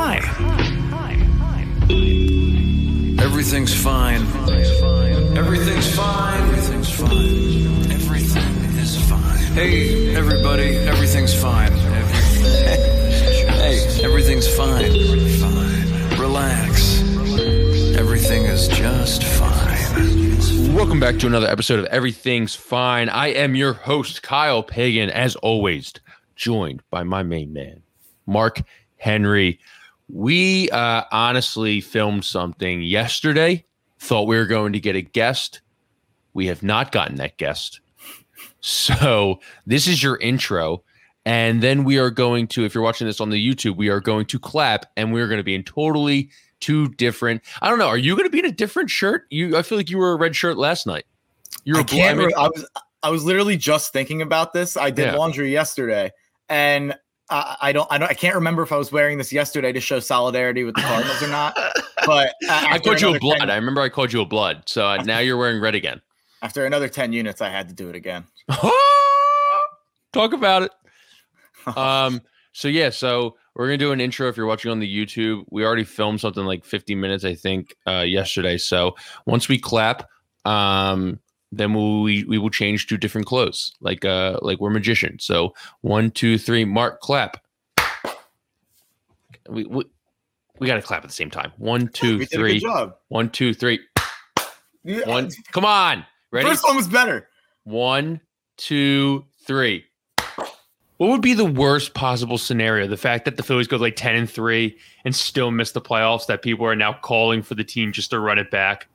Hi. Everything's fine. Everything's fine. Everything's fine. Everything is fine. Hey, everybody, everything's fine. Hey, everything's fine. Fine. Relax. Everything is just fine. Welcome back to another episode of Everything's Fine. I am your host, Kyle Pagan, as always, joined by my main man, Mark Henry. We uh, honestly filmed something yesterday, thought we were going to get a guest. We have not gotten that guest. So, this is your intro. And then we are going to, if you're watching this on the YouTube, we are going to clap and we're going to be in totally two different. I don't know. Are you going to be in a different shirt? You, I feel like you were a red shirt last night. You're I a blue- I can't. mean- I was. I was literally just thinking about this. I did Yeah. laundry yesterday, and I, I don't. I don't. I can't remember if I was wearing this yesterday to show solidarity with the Cardinals or not. But uh, I called you a blood. 10 I remember I called you a blood. So uh, now you're wearing red again. after another ten units, I had to do it again. Talk about it. Um. So yeah. So we're gonna do an intro. If you're watching on the YouTube, we already filmed something like 50 minutes, I think, uh, yesterday. So once we clap, um, then we we will change to different clothes, like uh, like we're magicians. So one, two, three, Mark, clap. We we, we got to clap at the same time. One, two, we did a three. good job. One, two, three. Yeah, One. Come on. Ready? First one was better. One, two, three. What would be the worst possible scenario? The fact that the Phillies go like 10 and 3 and still miss the playoffs, that people are now calling for the team just to run it back.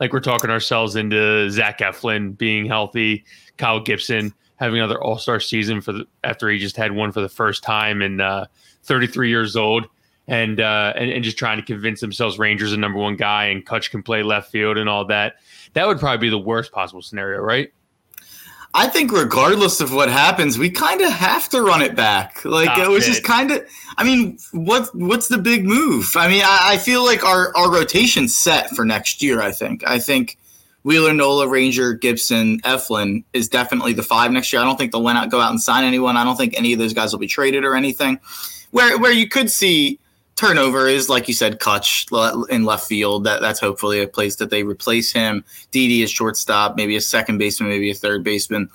Like we're talking ourselves into Zach Eflin being healthy, Kyle Gibson having another all star season for the, after he just had one for the first time and uh, 33 years old. And, uh, and and just trying to convince themselves Rangers are number one guy and Kutch can play left field and all that. That would probably be the worst possible scenario, right? I think regardless of what happens, we kind of have to run it back. Like Stop it was it. just kind of. I mean, what what's the big move? I mean, I, I feel like our our rotation's set for next year. I think. I think Wheeler, Nola, Ranger, Gibson, Eflin is definitely the five next year. I don't think they'll out go out and sign anyone. I don't think any of those guys will be traded or anything. Where where you could see turnover is like you said, Kutch in left field. That that's hopefully a place that they replace him. Didi is shortstop, maybe a second baseman, maybe a third baseman,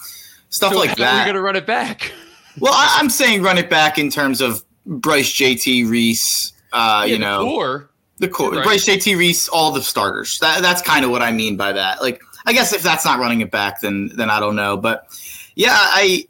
stuff So like that. Going to run it back? well, I, I'm saying run it back in terms of Bryce, JT, Reese. Uh, you know, or the core, Right. Bryce, JT, Reese, all the starters. That, that's kind of what I mean by that. Like, I guess if that's not running it back, then then I don't know. But yeah, I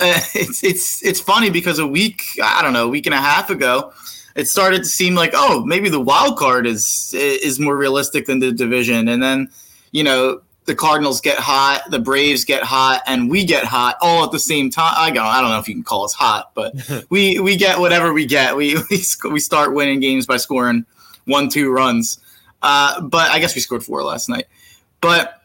uh, it's it's it's funny because a week I don't know a week and a half ago, it started to seem like oh maybe the wild card is is more realistic than the division, and then you know the Cardinals get hot, the Braves get hot, and we get hot all at the same time. I don't I don't know if you can call us hot, but we we get whatever we get. We we, sc- we start winning games by scoring one two runs. Uh, but I guess we scored four last night. But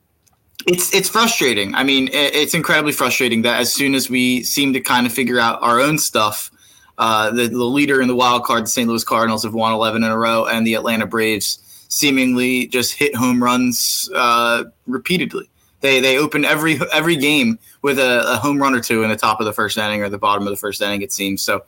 it's it's frustrating. I mean, it, it's incredibly frustrating that as soon as we seem to kind of figure out our own stuff, uh, the, the leader in the wild card, the St. Louis Cardinals, have won 11 in a row, and the Atlanta Braves seemingly just hit home runs uh, repeatedly. They they open every every game with a, a home run or two in the top of the first inning or the bottom of the first inning. It seems so.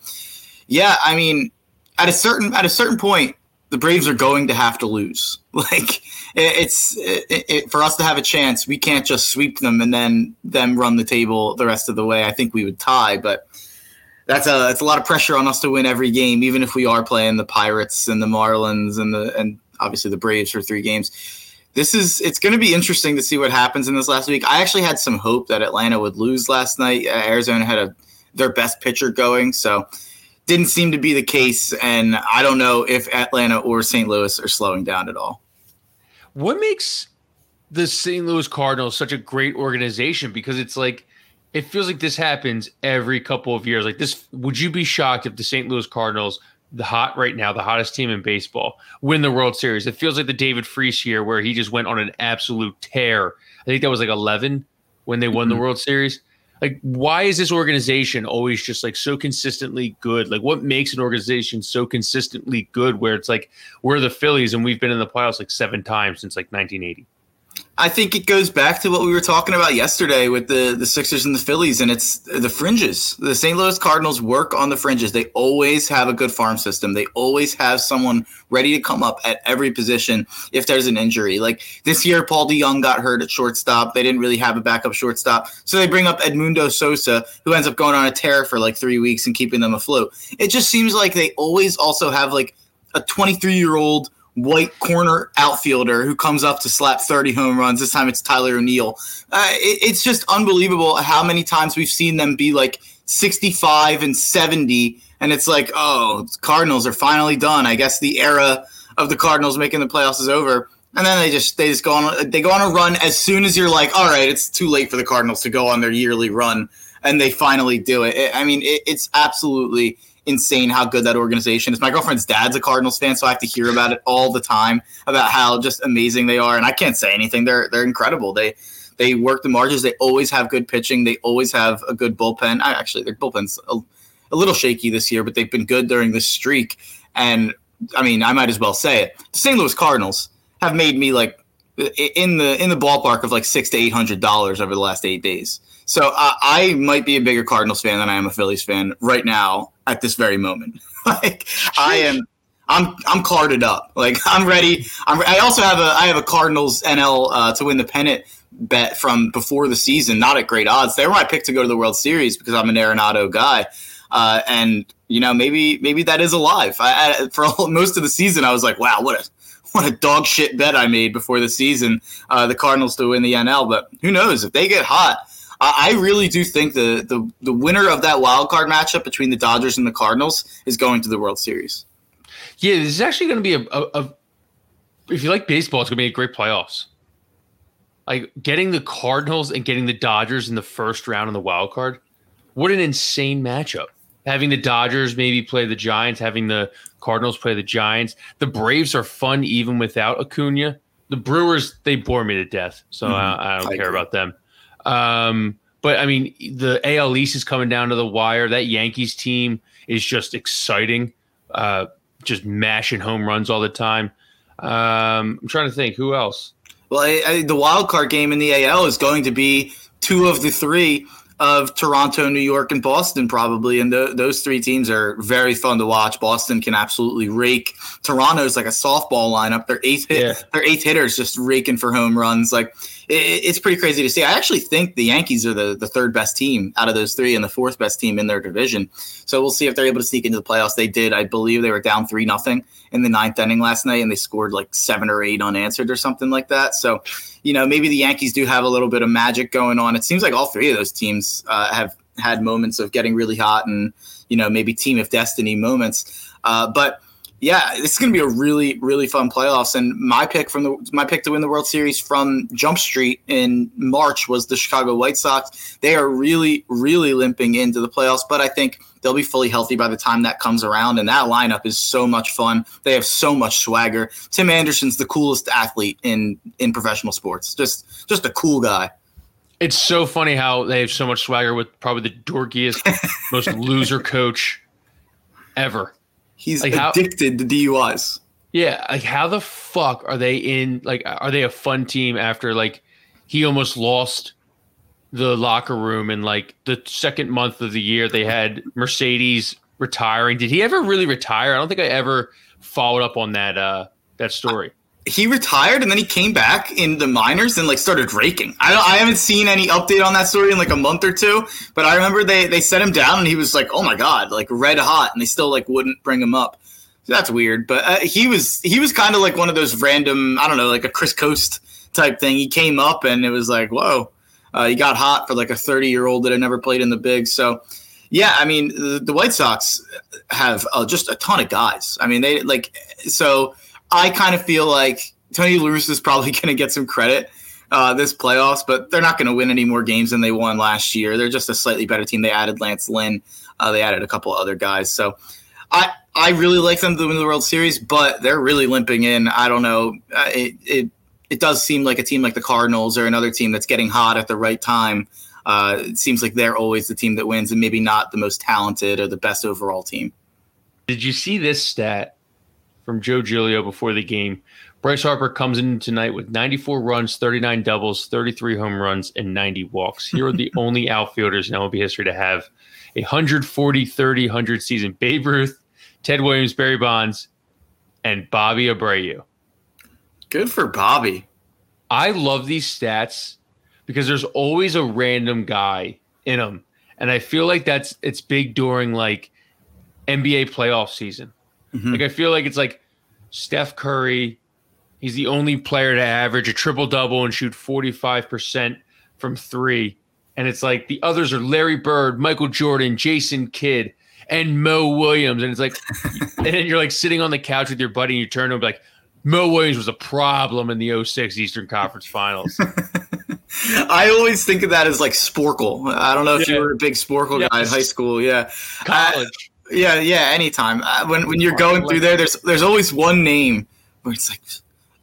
Yeah, I mean, at a certain at a certain point, the Braves are going to have to lose. Like it, it's it, it, for us to have a chance, we can't just sweep them and then them run the table the rest of the way. I think we would tie, but that's a that's a lot of pressure on us to win every game, even if we are playing the Pirates and the Marlins and the and obviously the Braves for three games. This is it's going to be interesting to see what happens in this last week. I actually had some hope that Atlanta would lose last night. Uh, Arizona had a their best pitcher going, so didn't seem to be the case. And I don't know if Atlanta or St. Louis are slowing down at all. What makes the St. Louis Cardinals such a great organization? Because it's like it feels like this happens every couple of years. Like this, would you be shocked if the St. Louis Cardinals, the hot right now, the hottest team in baseball, win the World Series? It feels like the David Freese year where he just went on an absolute tear. I think that was like eleven when they won the mm-hmm. World Series. Like, why is this organization always just like so consistently good? Like, what makes an organization so consistently good where it's like we're the Phillies and we've been in the playoffs like seven times since like 1980? I think it goes back to what we were talking about yesterday with the, the Sixers and the Phillies, and it's the fringes. The St. Louis Cardinals work on the fringes. They always have a good farm system. They always have someone ready to come up at every position if there's an injury. Like this year, Paul DeJong got hurt at shortstop. They didn't really have a backup shortstop. So they bring up Edmundo Sosa, who ends up going on a tear for like three weeks and keeping them afloat. It just seems like they always also have like a 23 year old – white corner outfielder who comes up to slap 30 home runs. This time it's Tyler O'Neill. Uh, it, it's just unbelievable how many times we've seen them be like 65 and 70. And it's like, oh, Cardinals are finally done. I guess the era of the Cardinals making the playoffs is over. And then they just they just go on they go on a run as soon as you're like, all right, it's too late for the Cardinals to go on their yearly run, and they finally do it. I mean, it, it's absolutely insane how good that organization is. My girlfriend's dad's a Cardinals fan, so I have to hear about it all the time about how just amazing they are. And I can't say anything. They're they're incredible. They they work the margins. They always have good pitching. They always have a good bullpen. I, actually, their bullpen's a, a little shaky this year, but they've been good during this streak. And I mean, I might as well say it. The St. Louis Cardinals have made me like in the in the ballpark of like six to eight hundred dollars over the last eight days. So uh, I might be a bigger Cardinals fan than I am a Phillies fan right now at this very moment. like I am, I'm I'm carded up. Like I'm ready. I'm, I also have a I have a Cardinals NL uh, to win the pennant bet from before the season. Not at great odds. They were my pick to go to the World Series because I'm an Arenado guy. Uh, and you know maybe maybe that is alive. I, I, for most of the season, I was like, wow, what a what a dog shit bet I made before the season. Uh, the Cardinals to win the NL, but who knows if they get hot I, really do think the, the the winner of that wild card matchup between the Dodgers and the Cardinals is going to the World Series. Yeah, this is actually going to be a, a, a if you like baseball, it's going to be a great playoffs. Like getting the Cardinals and getting the Dodgers in the first round in the wild card. What an insane matchup. Having the Dodgers maybe play the Giants, having the Cardinals play the Giants. The Braves are fun even without Acuna. The Brewers, they bore me to death. So mm-hmm. I, I, don't I care agree. about them. Um, but I mean, the AL East is coming down to the wire. That Yankees team is just exciting, uh, just mashing home runs all the time. Um, I'm trying to think who else. Well, I, I, the wild card game in the AL is going to be two of the three of Toronto, New York, and Boston, probably. And those three teams are very fun to watch. Boston can absolutely rake. Toronto's like a softball lineup. Their eighth hit, yeah. their eighth hitters just raking for home runs. Like it, it's pretty crazy to see. I actually think the Yankees are the, the third best team out of those three and the fourth best team in their division. So we'll see if they're able to sneak into the playoffs. They did, I believe, they were down three nothing in the ninth inning last night, and they scored like seven or eight unanswered or something like that. So you know, maybe the Yankees do have a little bit of magic going on. It seems like all three of those teams uh, have had moments of getting really hot and, you know, maybe team of destiny moments. Uh, but yeah, it's going to be a really, really fun playoffs. And my pick from the my pick to win the World Series from Jump Street in March was the Chicago White Sox. They are really, really limping into the playoffs, but I think they'll be fully healthy by the time that comes around. And that lineup is so much fun. They have so much swagger. Tim Anderson's the coolest athlete in in professional sports. Just just a cool guy. It's so funny how they have so much swagger with probably the dorkiest, most loser coach ever. He's like addicted how, to DUIs. Yeah, like how the fuck are they in? Like, are they a fun team after like he almost lost the locker room in like the second month of the year? They had Mercedes retiring. Did he ever really retire? I don't think I ever followed up on that uh that story he retired and then he came back in the minors and like started raking. I I haven't seen any update on that story in like a month or two, but I remember they they set him down and he was like, "Oh my god, like red hot," and they still like wouldn't bring him up. So that's weird, but uh, he was he was kind of like one of those random, I don't know, like a Chris Coste type thing. He came up and it was like, "Whoa." Uh, he got hot for like a 30 year old that had never played in the big. So, yeah, I mean, the, the White Sox have uh, just a ton of guys. I mean, they like so I kind of feel like Tony Russa is probably going to get some credit uh, this playoffs, but they're not going to win any more games than they won last year. They're just a slightly better team. They added Lance Lynn. Uh, they added a couple other guys. So I I really like them to win the World Series, but they're really limping in. I don't know. Uh, it, it it does seem like a team like the Cardinals or another team that's getting hot at the right time. Uh, it seems like they're always the team that wins, and maybe not the most talented or the best overall team. Did you see this stat? From Joe Giglio before the game. Bryce Harper comes in tonight with 94 runs, 39 doubles, 33 home runs, and 90 walks. Here are the only outfielders in MLB history to have a 140, 30, 100 season. Babe Ruth, Ted Williams, Barry Bonds, and Bobby Abreu. Good for Bobby. I love these stats because there's always a random guy in them. And I feel like that's it's big during like NBA playoff season. Mhm. Like I feel like it's like Steph Curry, he's the only player to average a triple double and shoot 45% from 3. And it's like the others are Larry Bird, Michael Jordan, Jason Kidd, and Mo Williams and it's like and then you're like sitting on the couch with your buddy and you turn to him and be like Mo Williams was a problem in the 06 Eastern Conference Finals. I always think of that as like Sporcle. I don't know if Yeah. you were a big Sporcle guy in high school. Yeah. College. Yeah, yeah, anytime. Uh, when when you're going through there, there's there's always one name where it's like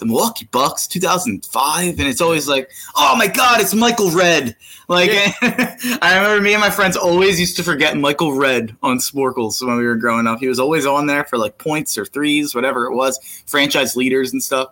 the Milwaukee Bucks, 2005, and it's always like, oh my God, it's Michael Redd. Like, I remember me and my friends always used to forget Michael Redd on Sporcles when we were growing up. He was always on there for like points or threes, whatever it was, franchise leaders and stuff.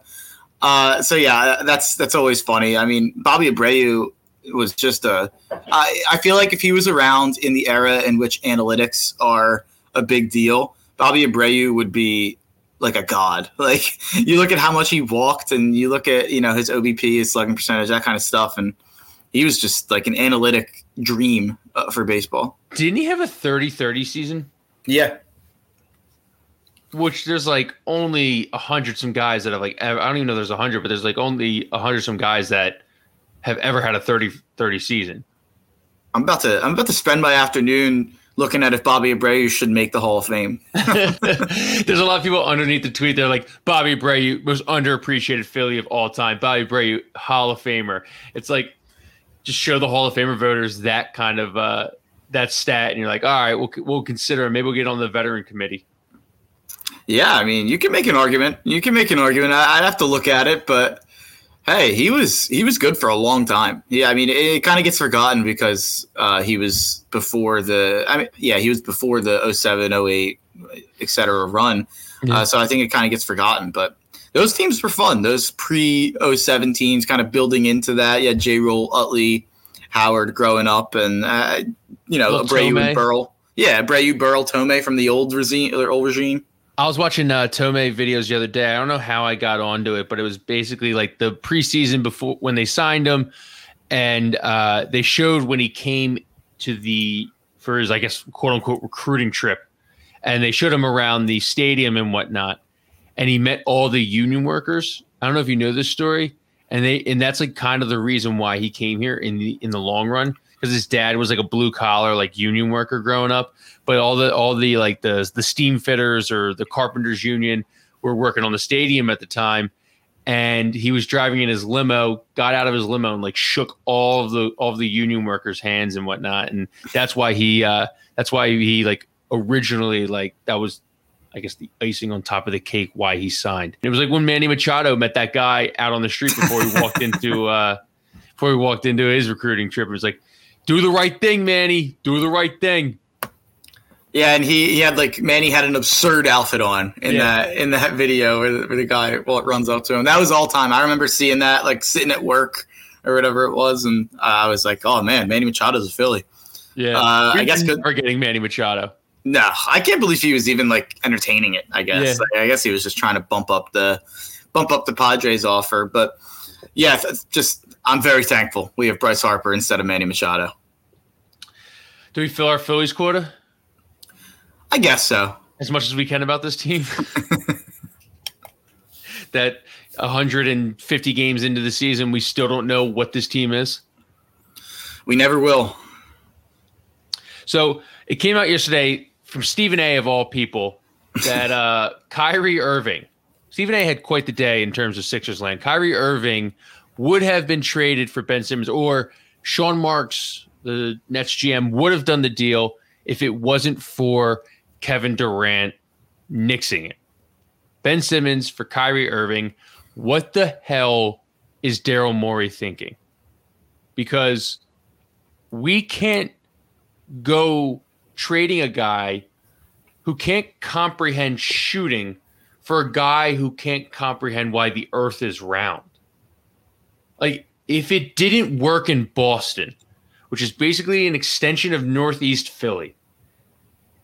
Uh, so yeah, that's that's always funny. I mean, Bobby Abreu was just a. I I feel like if he was around in the era in which analytics are a big deal, Bobby Abreu would be like a god. Like you look at how much he walked, and you look at you know his OBP, his slugging percentage, that kind of stuff, and he was just like an analytic dream uh, for baseball. Didn't he have a 30-30 season? Yeah, Which there's like only a hundred some guys that have like I don't even know there's a hundred, but there's like only a hundred some guys that have ever had a 30-30 season. I'm about to I'm about to spend my afternoon looking at if Bobby Abreu should make the Hall of Fame. There's a lot of people underneath the tweet. They're like, Bobby Bray most underappreciated Philly of all time. Bobby Bray, Hall of Famer. It's like just show the Hall of Famer voters that kind of uh, that stat, and you're like, all right, we'll we'll consider. it. Maybe we'll get on the veteran committee. Yeah, I mean, you can make an argument. You can make an argument. I, I'd have to look at it, but hey, he was he was good for a long time. Yeah, I mean, it, it kind of gets forgotten because uh, he was before the. I mean, yeah, he was before the 07, 08, et cetera run. Yeah. Uh, so I think it kind of gets forgotten, but. Those teams were fun. Those pre 07 teams kind of building into that. Yeah, J. Roll, Utley, Howard growing up, and uh, you know Little Abreu and Burrell. Yeah, Abreu, Burrell, Thome from the old regime. Old regime. I was watching uh, Thome videos the other day. I don't know how I got onto it, but it was basically like the preseason before when they signed him, and uh, they showed when he came to the for his I guess quote unquote recruiting trip, and they showed him around the stadium and whatnot, and he met all the union workers. I don't know if you know this story, and they and that's like kind of the reason why he came here in the in the long run because his dad was like a blue collar like union worker growing up but all the all the like the the steam fitters or the carpenters union were working on the stadium at the time and he was driving in his limo got out of his limo and like shook all of the all of the union workers hands and whatnot and that's why he uh that's why he like originally like that was I guess the icing on top of the cake why he signed. It was like when Manny Machado met that guy out on the street before he walked into uh before he walked into his recruiting trip. It was like, do the right thing, Manny. Do the right thing. Yeah, and he, he had like Manny had an absurd outfit on in Yeah. that in that video where the, where the guy well it runs up to him. That was all time. I remember seeing that like sitting at work or whatever it was, and I was like, oh man, Manny Machado's a Philly. Yeah. Uh, I We're guess good. getting Manny Machado. No, I can't believe he was even like entertaining it. I guess Yeah. Like, I guess he was just trying to bump up the bump up the Padres offer, but yeah, just I'm very thankful we have Bryce Harper instead of Manny Machado. Do we fill our Phillies quota I guess so. as much as we can about this team? that 150 games into the season, we still don't know what this team is. We never will. So it came out yesterday from Stephen A. of all people that uh, Kyrie Irving, Stephen A. had quite the day in terms of Sixers land. Kyrie Irving would have been traded for Ben Simmons, or Sean Marks, the Nets GM, would have done the deal if it wasn't for Kevin Durant nixing it. Ben Simmons for Kyrie Irving. What the hell is Daryl Morey thinking? Because we can't go trading a guy who can't comprehend shooting for a guy who can't comprehend why the earth is round. Like, if it didn't work in Boston, which is basically an extension of Northeast Philly,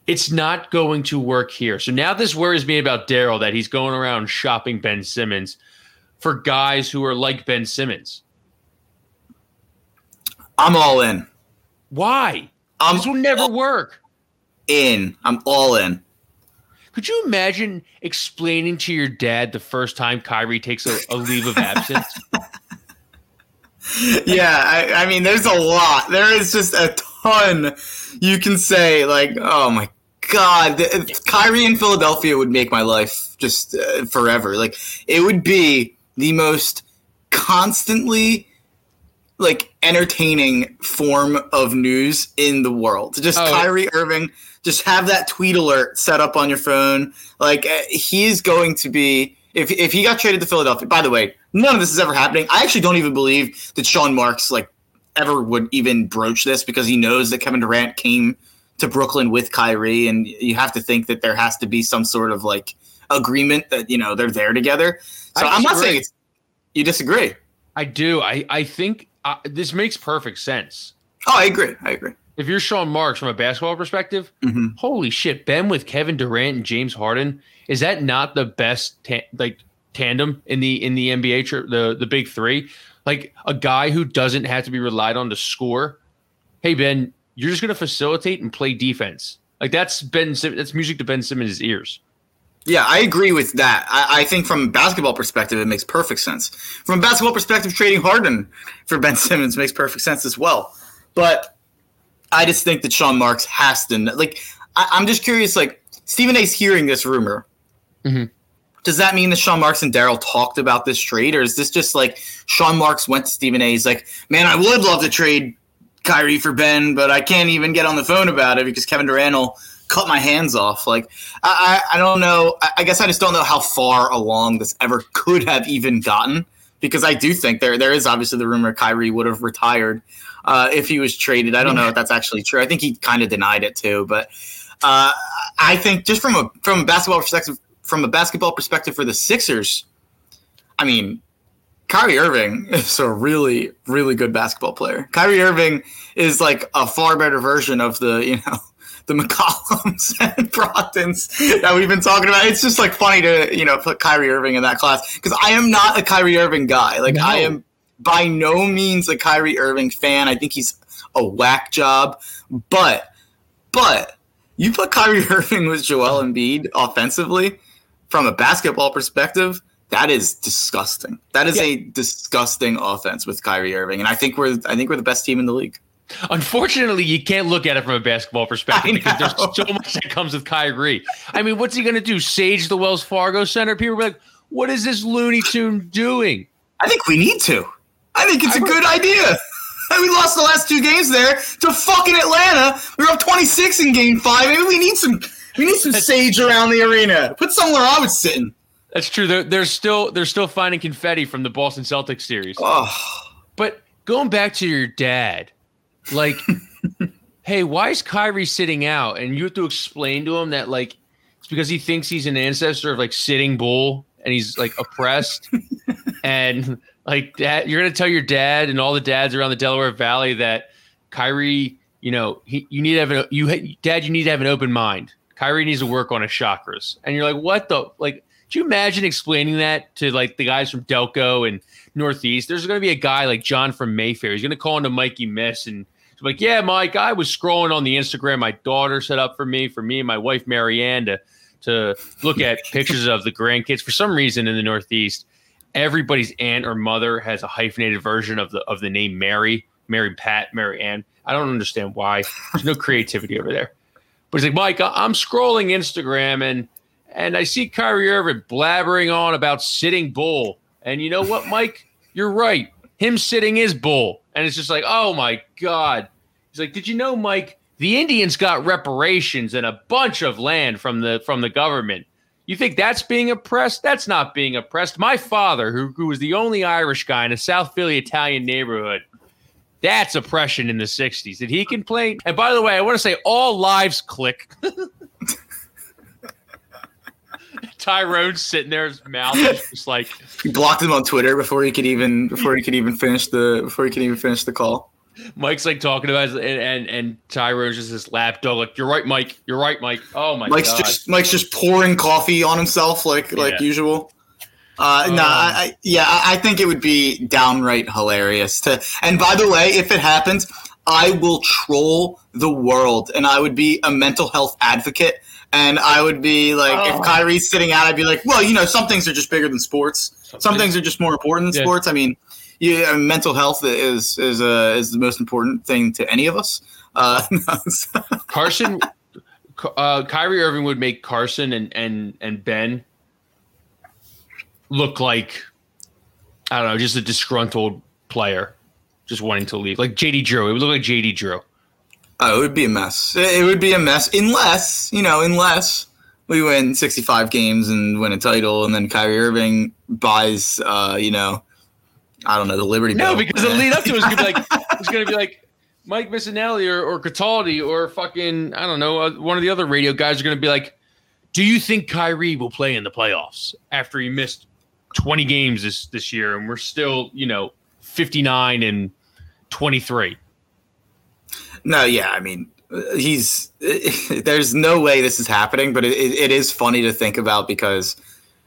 it's not going to work here. So now this worries me about Daryl that he's going around shopping Ben Simmons for guys who are like Ben Simmons. I'm all in. Why? I'm this will never work. in. I'm all in. Could you imagine explaining to your dad the first time Kyrie takes a, a leave of absence? yeah, I, I mean, there's a lot. There is just a ton you can say. Like, oh my god, Kyrie in Philadelphia would make my life just uh, forever. Like, it would be the most constantly like entertaining form of news in the world. Just Oh. Kyrie Irving, just have that tweet alert set up on your phone. Like uh, he's going to be if if he got traded to Philadelphia. By the way, none of this is ever happening. I actually don't even believe that Sean Marks like ever would even broach this because he knows that Kevin Durant came to Brooklyn with Kyrie, and you have to think that there has to be some sort of like agreement that you know they're there together. So I'm not saying it's you disagree. I do. I, I think uh, this makes perfect sense. Oh, I agree. I agree. If you're Sean Marks from a basketball perspective, Mhm. holy shit, Ben with Kevin Durant and James Harden, is that not the best ta- like tandem in the in the NBA tr- the the big 3? Like a guy who doesn't have to be relied on to score. Hey Ben, you're just going to facilitate and play defense. Like that's Ben that's music to Ben Simmons' ears. Yeah, I agree with that. I, I think from a basketball perspective, it makes perfect sense. From a basketball perspective, trading Harden for Ben Simmons makes perfect sense as well. But I just think that Sean Marks has to like. I, I'm just curious. Like Stephen A's hearing this rumor. Mhm. Does that mean that Sean Marks and Daryl talked about this trade, or is this just like Sean Marks went to Stephen A? He's like, "Man, I would love to trade Kyrie for Ben, but I can't even get on the phone about it because Kevin Durant will cut my hands off." Like, I, I, I don't know. I, I guess I just don't know how far along this ever could have even gotten because I do think there there is obviously the rumor Kyrie would have retired uh, if he was traded. I don't know if that's actually true. I think he kind of denied it too, but uh, I think just from a from a basketball perspective, from a basketball perspective for the Sixers, I mean, Kyrie Irving is a really, really good basketball player. Kyrie Irving is like a far better version of the, you know, the McCollums and Brogdons that we've been talking about. It's just like funny to, you know, put Kyrie Irving in that class because I am not a Kyrie Irving guy. Like I am by no means a Kyrie Irving fan. I think he's a whack job, but, but you put Kyrie Irving with Joel Embiid offensively from a basketball perspective, that is disgusting. That is a disgusting offense with Kyrie Irving, and I think we're I think we're the best team in the league. Unfortunately, you can't look at it from a basketball perspective because there's so much that comes with Kyrie. I mean, what's he going to do? Sage the Wells Fargo Center? People are like, what is this Looney Tune doing? I think we need to. I think it's a I would- good idea. we lost the last two games there to fucking Atlanta. We were up twenty six in game five. Maybe we need some we need some sage around the arena. Put somewhere I was sitting. That's true. They're, they're still they're still finding confetti from the Boston Celtics series. Oh, But going back to your dad, like, hey, why is Kyrie sitting out? And you have to explain to him that like it's because he thinks he's an ancestor of like Sitting Bull and he's like oppressed. and like that, you're gonna tell your dad and all the dads around the Delaware Valley that Kyrie, you know, he, you need to have an you dad, you need to have an open mind. Kyrie needs to work on his chakras. And you're like, what the like? Do you imagine explaining that to like the guys from Delco and Northeast? There's going to be a guy like John from Mayfair. He's going to call into Mikey Miss and he's like, "Yeah, Mike, I was scrolling on the Instagram. My daughter set up for me, for me and my wife Marianne to to look at pictures of the grandkids. For some reason in the Northeast, everybody's aunt or mother has a hyphenated version of the of the name Mary, Mary Pat, Mary Ann. I don't understand why. There's no creativity over there. But he's like, Mike, I'm scrolling Instagram and and I see Kyrie Irving blabbering on about sitting bull. And you know what, Mike? You're right. Him sitting is bull. And it's just like, oh my God. He's like, did you know, Mike? The Indians got reparations and a bunch of land from the from the government. You think that's being oppressed? That's not being oppressed. My father, who, who was the only Irish guy in a South Philly Italian neighborhood, that's oppression in the 60s. Did he complain? And by the way, I want to say all lives click Tyrone sitting there, his mouth is just like He blocked him on Twitter before he could even before he could even finish the before he could even finish the call. Mike's like talking about it, and and, and Tyrone's just this lapdog. Like, you're right, Mike. You're right, Mike. Oh my Mike's god. just Mike's just pouring coffee on himself like like usual. Uh, no, Um, I, yeah, I I think it would be downright hilarious to. And by the way, if it happens, I will troll the world, and I would be a mental health advocate, and I would be like, Oh. if Kyrie's sitting out, I'd be like, well, you know, some things are just bigger than sports. Some things are just more important than Yeah. sports. I mean, yeah, mental health is is uh, is the most important thing to any of us. Uh, Carson, uh, Kyrie Irving would make Carson and and and Ben look like I don't know, just a disgruntled player, just wanting to leave, like JD Drew. It would look like JD Drew. Oh, it would be a mess. It it would be a mess unless, you know, unless we win 65 games and win a title, and then Kyrie Irving buys, uh, you know, I don't know, the Liberty No, Bell. because the lead up to it is gonna be like it's gonna be like Mike Missanelli or or Cataldi or fucking I don't know uh, one of the other radio guys are gonna be like, do you think Kyrie will play in the playoffs after he missed 20 games this this year and we're still you know 59 and 23? No, yeah, I mean, he's. there's no way this is happening, but it, it, is funny to think about because,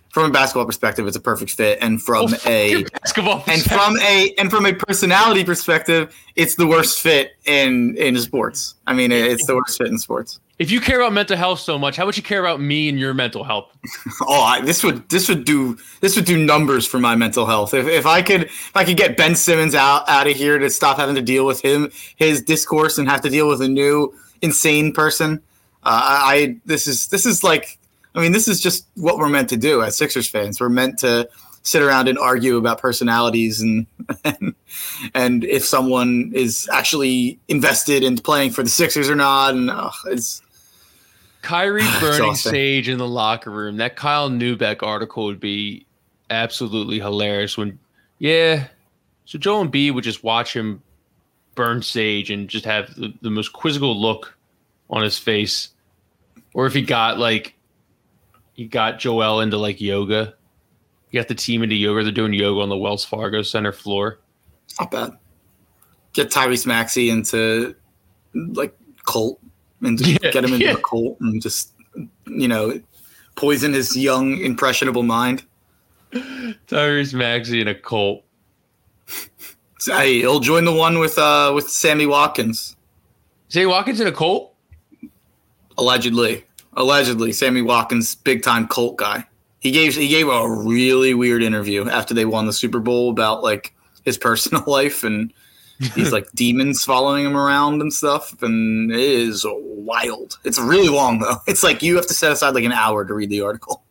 from a basketball perspective, it's a perfect fit, and from fuck a basketball and from a and from a personality perspective, it's the worst fit in in sports. I mean, it's the worst fit in sports. If you care about mental health so much, how would you care about me and your mental health? Oh, I, this would this would do this would do numbers for my mental health. If, if I could if I could get Ben Simmons out out of here to stop having to deal with him his discourse and have to deal with a new insane person, uh, I this is this is like I mean this is just what we're meant to do as Sixers fans. We're meant to sit around and argue about personalities and and, and if someone is actually invested in playing for the Sixers or not. And uh, it's Kyrie burning sage in the locker room. That Kyle Neubeck article would be absolutely hilarious. When, yeah, so Joel Embiid would just watch him burn sage and just have the, the most quizzical look on his face, or if he got like, he got Joel into like yoga. He got the team into yoga. They're doing yoga on the Wells Fargo Center floor. not bad. Get Tyrese Maxey into like cult and just Yeah, get him into yeah. a cult and just you know poison his young impressionable mind. Tyrese Maxey in a cult. Hey, he'll join the one with uh with Sammy Watkins Say Watkins in a cult. allegedly. Allegedly, Sammy Watkins, big time cult guy. He gave he gave a really weird interview after they won the Super Bowl about like his personal life and these like demons following him around and stuff and it is wild it's really long though it's like you have to set aside like an hour to read the article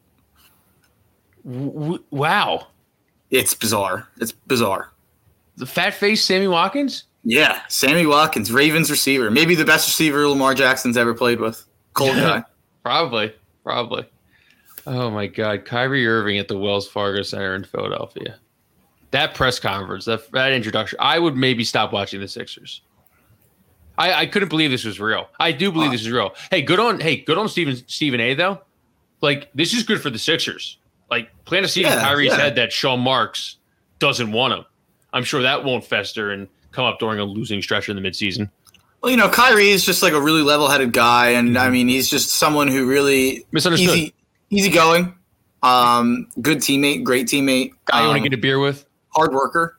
W- wow. it's bizarre it's bizarre The fat face Sammy Watkins? yeah sammy watkins ravens receiver maybe the best receiver lamar jackson's ever played with cold guy Probably. Probably. Oh my God. Kyrie Irving at the Wells Fargo Center in Philadelphia. That press conference, that, that introduction, I would maybe stop watching the Sixers. I, I couldn't believe this was real. I do believe this is real. Hey, good on hey, good on Stephen Stephen A though. Like, this is good for the Sixers. Like, seed in Yeah, Kyrie's yeah. head that Sean Marks doesn't want him. I'm sure that won't fester and come up during a losing stretch in the midseason. well you know Kyrie is just like a really level-headed guy and i mean he's just someone who really Misunderstood. easy easygoing um good teammate great teammate Guy you want um, to get a beer with? Hard worker.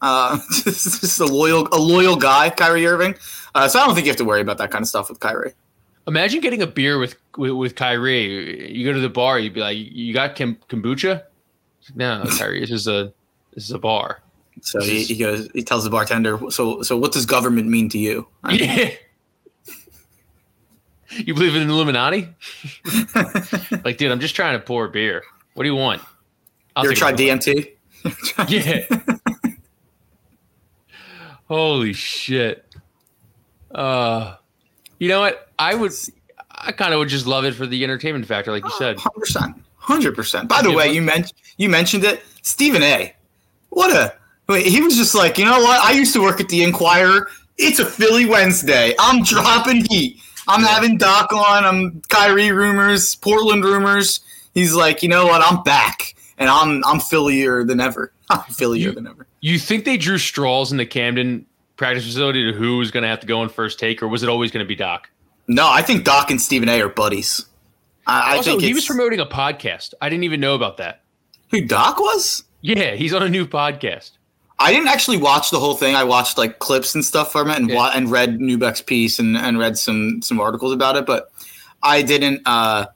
Uh, just, just a loyal, a loyal guy, Kyrie Irving. Uh, so I don't think you have to worry about that kind of stuff with Kyrie. Imagine getting a beer with, with with Kyrie. You go to the bar, you'd be like, "You got kim- kombucha?" No, Kyrie, this is a this is a bar. So he, he goes, he tells the bartender, "So, so what does government mean to you?" Yeah. You believe in the Illuminati? like, dude, I'm just trying to pour a beer. What do you want? I'll you ever tried. DMT? Yeah. Holy shit. Uh, you know what? I would. I kind of would just love it for the entertainment factor, like you said. Hundred percent, hundred percent. By the Yeah, way, you mentioned you mentioned it, Stephen A. What a wait, he was just like, you know what? I used to work at the Inquirer. It's a Philly Wednesday. I'm dropping heat. I'm having Doc on. I'm Kyrie rumors, Portland rumors. He's like, you know what? I'm back, and I'm I'm Phillier than ever. I'm Phillier You- than ever. You think they drew straws in the Camden practice facility to who was going to have to go in first take, or was it always going to be Doc? No, I think Doc and Stephen A. are buddies. I, I also, think he was promoting a podcast. I didn't even know about that. who Doc was. Yeah, he's on a new podcast. I didn't actually watch the whole thing. I watched like clips and stuff from it, and Yeah. wa- and read Neubeck's piece and, and read some some articles about it. But I didn't uh,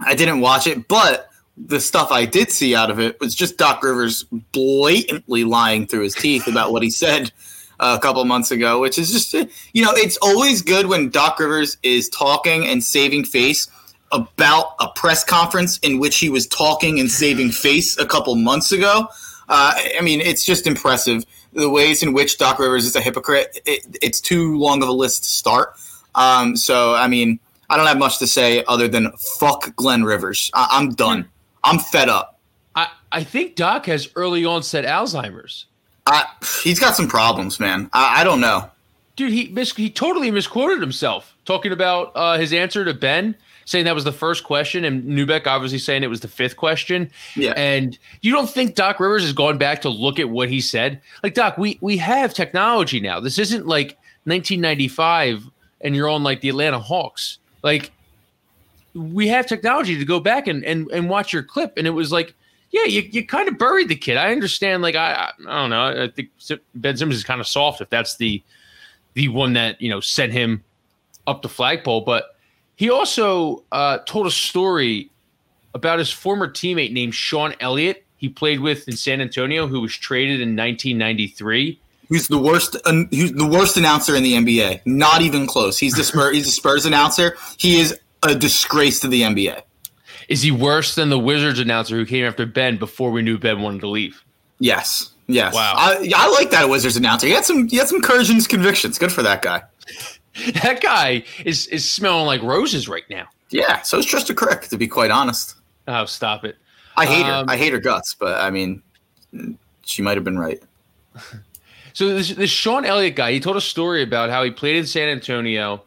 I didn't watch it. But the stuff I did see out of it was just Doc Rivers blatantly lying through his teeth about what he said a couple months ago, which is just you know it's always good when Doc Rivers is talking and saving face about a press conference in which he was talking and saving face a couple months ago. Uh, I mean, it's just impressive the ways in which Doc Rivers is a hypocrite. It, it's too long of a list to start. Um, so, I mean, I don't have much to say other than fuck Glenn Rivers. I, I'm done. I'm fed up. I, I think Doc has early onset Alzheimer's. I, he's got some problems, man. I, I don't know. Dude, he mis- he totally misquoted himself talking about uh, his answer to Ben, saying that was the first question, and Neubeck obviously saying it was the fifth question. Yeah. And you don't think Doc Rivers has gone back to look at what he said? Like, Doc, we we have technology now. This isn't like 1995 and you're on like the Atlanta Hawks. Like, we have technology to go back and and, and watch your clip, and it was like. Yeah, you, you kind of buried the kid. I understand. Like I, I don't know. I think Ben Simmons is kind of soft if that's the the one that you know sent him up the flagpole. But he also uh, told a story about his former teammate named Sean Elliott. He played with in San Antonio, who was traded in 1993. Who's the worst? Who's the worst announcer in the NBA? Not even close. He's the Spurs. he's a Spurs announcer. He is a disgrace to the NBA. Is he worse than the Wizards announcer who came after Ben before we knew Ben wanted to leave? Yes. Yes. Wow. I, I like that Wizards announcer. He had some. He had some courage in his convictions. Good for that guy. That guy is is smelling like roses right now. Yeah. So it's just Trista Crick, to be quite honest. Oh, stop it. I hate Um, her. I hate her guts, but I mean, she might have been right. So this, this Sean Elliott guy, he told a story about how he played in San Antonio,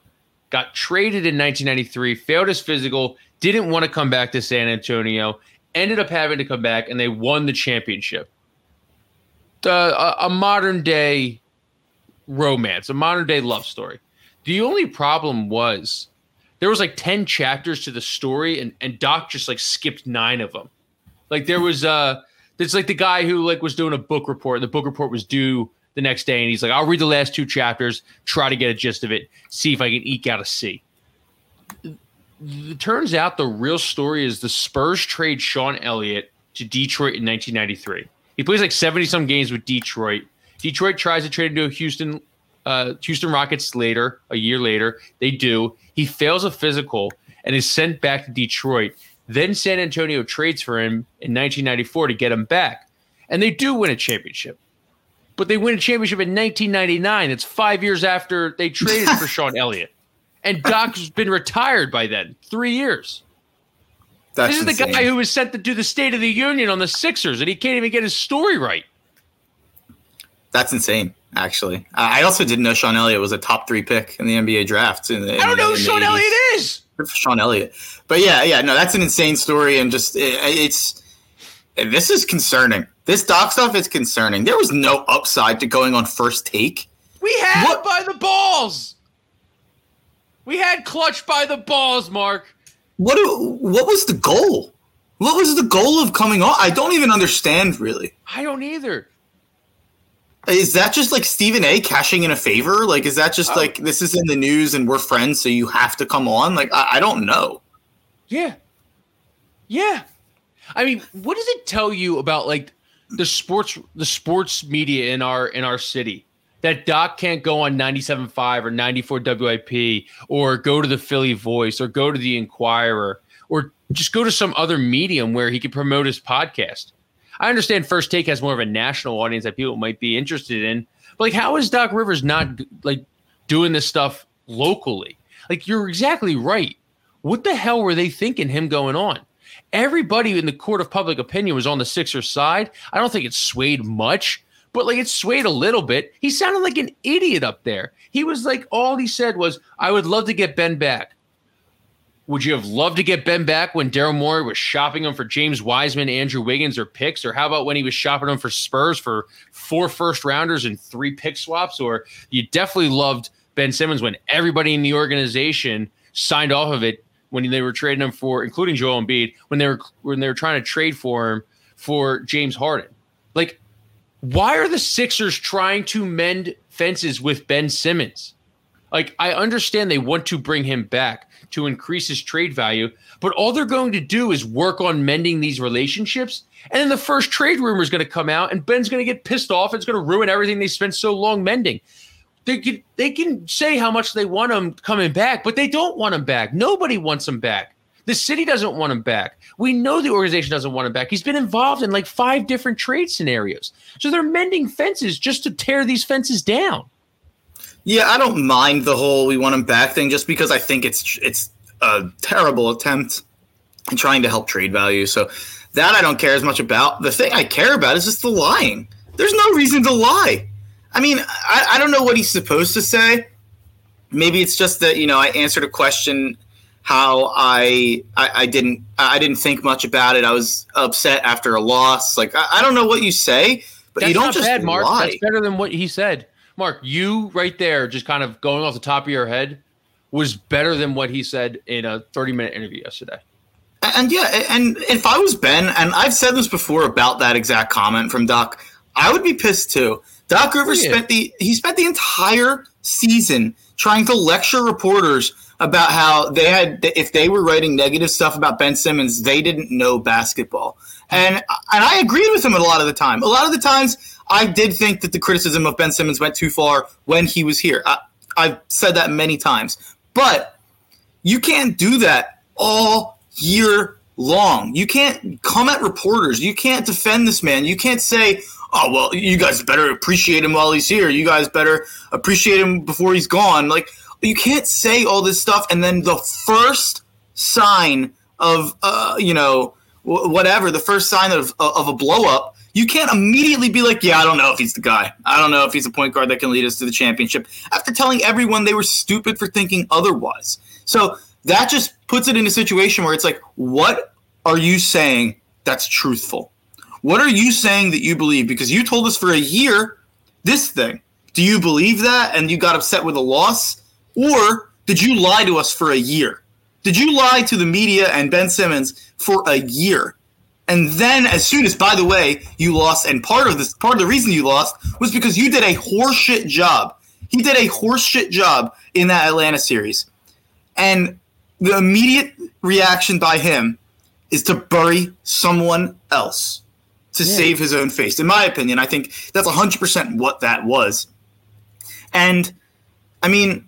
got traded in 1993, failed his physical, didn't want to come back to San Antonio, ended up having to come back, and they won the championship. A, a modern day romance, a modern day love story. The only problem was there was like 10 chapters to the story, and, and Doc just like skipped nine of them. Like there was uh it's like the guy who like was doing a book report. and The book report was due the next day, and he's like, "I'll read the last two chapters, try to get a gist of it, see if I can eke out a C." It turns out the real story is the Spurs trade Sean Elliott to Detroit in 1993. He plays like 70 some games with Detroit. Detroit tries to trade him to Houston, uh, Houston Rockets later, a year later. They do. He fails a physical and is sent back to Detroit. Then San Antonio trades for him in 1994 to get him back. And they do win a championship. But they win a championship in 1999. It's five years after they traded for Sean Elliott. And Doc's been retired by then, three years. That's this is the guy who was sent to do the State of the Union on the Sixers, and he can't even get his story right. That's insane. Actually, I also didn't know Sean Elliott was a top three pick in the NBA draft. In the, I don't know who Sean 80s. Elliott is. Good for Sean Elliott. But yeah, yeah, no, that's an insane story, and just it, it's this is concerning. This doc stuff is concerning. There was no upside to going on first take. We had What- by the balls. We had clutch by the balls, Mark. What do- what was the goal? What was the goal of coming on? I don't even understand really. I don't either. Is that just like Stephen A. cashing in a favor? Like, is that just Oh. like this is in the news and we're friends, so you have to come on? Like, I, I don't know. Yeah. Yeah. I mean, what does it tell you about like the sports the sports media in our in our city? That Doc can't go on 97.5 or 94 WIP or go to the Philly Voice or go to the Inquirer or just go to some other medium where he can promote his podcast. I understand First Take has more of a national audience that people might be interested in, but like, how is Doc Rivers not like doing this stuff locally? Like, you're exactly right. What the hell were they thinking him going on? Everybody in the court of public opinion was on the Sixers side. I don't think it swayed much, but like it swayed a little bit. He sounded like an idiot up there. He was like, all he said was, I would love to get Ben back. Would you have loved to get Ben back when Daryl Morey was shopping him for James Wiseman, Andrew Wiggins, or picks? Or how about when he was shopping him for Spurs for four first rounders and three pick swaps? Or you definitely loved Ben Simmons when everybody in the organization signed off of it when they were trading him for, including Joel Embiid, when they were when they were trying to trade for him for James Harden. Like, why are the Sixers trying to mend fences with Ben Simmons? Like, I understand they want to bring him back to increase his trade value, but all they're going to do is work on mending these relationships. And then the first trade rumor is going to come out, and Ben's going to get pissed off. It's going to ruin everything they spent so long mending. They can they can say how much they want him coming back, but they don't want him back. Nobody wants him back. The city doesn't want him back. We know the organization doesn't want him back. He's been involved in like five different trade scenarios. So they're mending fences just to tear these fences down. Yeah, I don't mind the whole we want him back thing just because I think it's it's a terrible attempt in trying to help trade value. So that I don't care as much about. The thing I care about is just the lying. There's no reason to lie. I mean, I, I don't know what he's supposed to say. Maybe it's just that you know I answered a question how I, I, I didn't I didn't think much about it. I was upset after a loss. Like I, I don't know what you say, but That's you don't just bad, Mark. lie. That's better than what he said. Mark, you right there, just kind of going off the top of your head, was better than what he said in a 30 minute interview yesterday. And yeah, and if I was Ben, and I've said this before about that exact comment from Doc, I would be pissed too. Doc Rivers Yeah. spent the he spent the entire season trying to lecture reporters about how they had if they were writing negative stuff about Ben Simmons, they didn't know basketball. And and I agreed with him a lot of the time. A lot of the times I did think that the criticism of Ben Simmons went too far when he was here. I, I've said that many times. But you can't do that all year long. You can't come at reporters. You can't defend this man. You can't say, "Oh, well, you guys better appreciate him while he's here. You guys better appreciate him before he's gone." Like you can't say all this stuff and then the first sign of uh, you know, wh- whatever, the first sign of of a blow up, you can't immediately be like, "Yeah, I don't know if he's the guy. I don't know if he's a point guard that can lead us to the championship." After telling everyone they were stupid for thinking otherwise. So that just puts it in a situation where it's like, what are you saying that's truthful? What are you saying that you believe? Because you told us for a year this thing. Do you believe that and you got upset with a loss? Or did you lie to us for a year? Did you lie to the media and Ben Simmons for a year? And then, as soon as, by the way, you lost, and part of this, part of the reason you lost was because you did a horseshit job. He did a horseshit job in that Atlanta series. And the immediate reaction by him is to bury someone else to save his own face. In my opinion, I think that's 100% what that was. And I mean,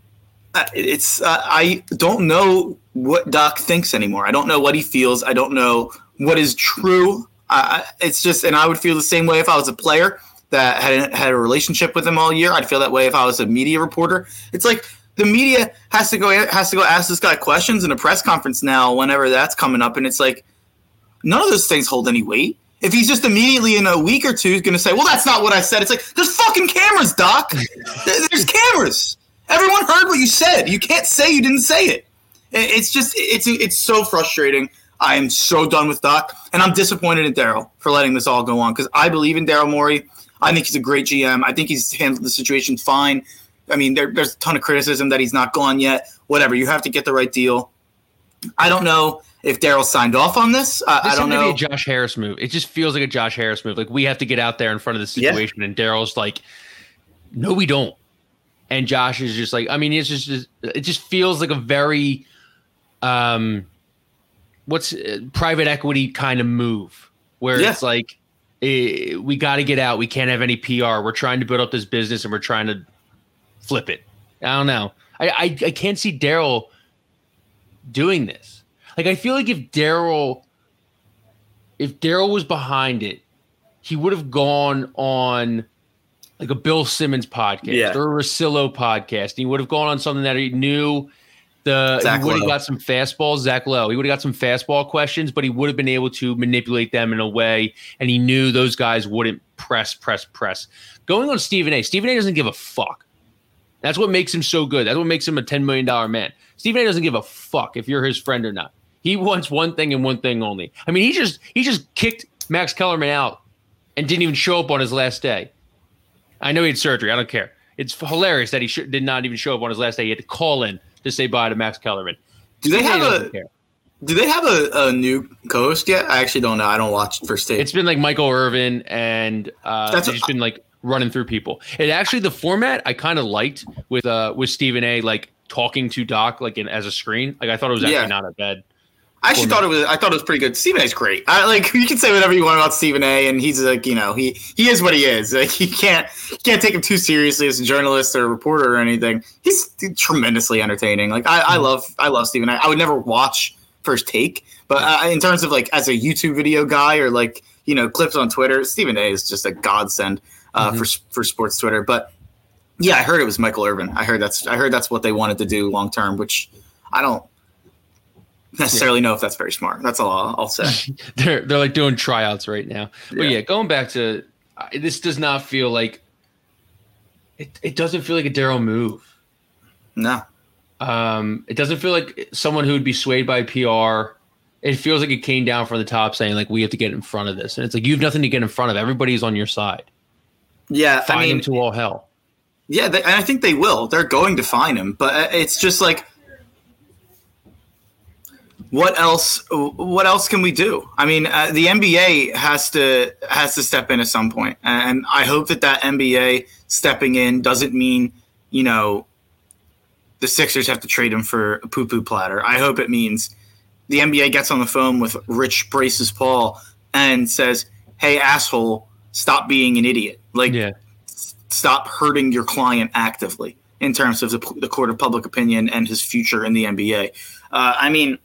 uh, it's uh, I don't know what Doc thinks anymore. I don't know what he feels. I don't know what is true. Uh, it's just, and I would feel the same way if I was a player that had had a relationship with him all year. I'd feel that way if I was a media reporter. It's like the media has to go has to go ask this guy questions in a press conference now whenever that's coming up, and it's like none of those things hold any weight. If he's just immediately in a week or two he's going to say, "Well, that's not what I said," it's like there's fucking cameras, Doc. There's cameras. Everyone heard what you said. You can't say you didn't say it. It- It's just it's it's so frustrating. I am so done with Doc, and I'm disappointed in Daryl for letting this all go on because I believe in Daryl Morey. I think he's a great GM. I think he's handled the situation fine. I mean, there, there's a ton of criticism that he's not gone yet. Whatever, you have to get the right deal. I don't know if Daryl signed off on this. Uh, This I don't know. be a Josh Harris move. It just feels like a Josh Harris move. Like we have to get out there in front of the Yeah. situation, and Daryl's like, "No, we don't." And Josh is just like, I mean, it's just it just feels like a very, um, what's uh, private equity kind of move where Yeah. it's like, eh, we got to get out. We can't have any PR. We're trying to build up this business, and we're trying to flip it. I don't know. I I, I can't see Daryl doing this. Like I feel like if Daryl if Daryl was behind it, he would have gone on like a Bill Simmons podcast Yeah. or a Rosillo podcast. And he would have gone on something that he knew the Zach he would have got some fastballs, Zach Lowe. He would have got some fastball questions, but he would have been able to manipulate them in a way, and he knew those guys wouldn't press, press, press. Going on Stephen A. Stephen A. doesn't give a fuck. That's what makes him so good. That's what makes him a $10 million man. Stephen A doesn't give a fuck if you're his friend or not. He wants one thing and one thing only. I mean, he just he just kicked Max Kellerman out and didn't even show up on his last day. I know he had surgery. I don't care. It's hilarious that he sh- did not even show up on his last day. He had to call in to say bye to Max Kellerman. Do they have a care. Do they have a, a new co-host yet? I actually don't know. I don't watch First Take. It's been like Michael Irvin and uh, That's- just been like running through people. It actually the format I kind of liked with uh with Stephen A. like talking to Doc like in as a screen. Like I thought it was actually Yeah. not a bad. I actually thought it was. I thought it was pretty good. Stephen A's great. I, like you can say whatever you want about Stephen A. And he's like, you know, he he is what he is. Like you can't you can't take him too seriously as a journalist or a reporter or anything. He's tremendously entertaining. Like I, I love I love Stephen A. I would never watch First Take, but uh, in terms of like as a YouTube video guy or like you know clips on Twitter, Stephen A. is just a godsend uh, Mhm. for for sports Twitter. But yeah, I heard it was Michael Irvin. I heard that's I heard that's what they wanted to do long term, which I don't necessarily know if that's very smart. That's all I'll, I'll say. They're they're like doing tryouts right now. But Yeah. yeah, going back to I- this does not feel like it. It doesn't feel like a Daryl move. No. Um, it doesn't feel like someone who would be swayed by PR. It feels like it came down from the top saying like we have to get in front of this, and it's like you have nothing to get in front of. Everybody's on your side. Yeah, Find I mean, him to all hell. yeah, they, and I think they will. They're going to find him, but uh, it's just like, what else? What else can we do? I mean, uh, the NBA has to has to step in at some point, and I hope that that NBA stepping in doesn't mean you know the Sixers have to trade him for a poo poo platter. I hope it means the NBA gets on the phone with Rich Braces Paul and says, "Hey, asshole, stop being an idiot." Like, Yeah, stop hurting your client actively in terms of the, the court of public opinion and his future in the NBA. Uh, I mean,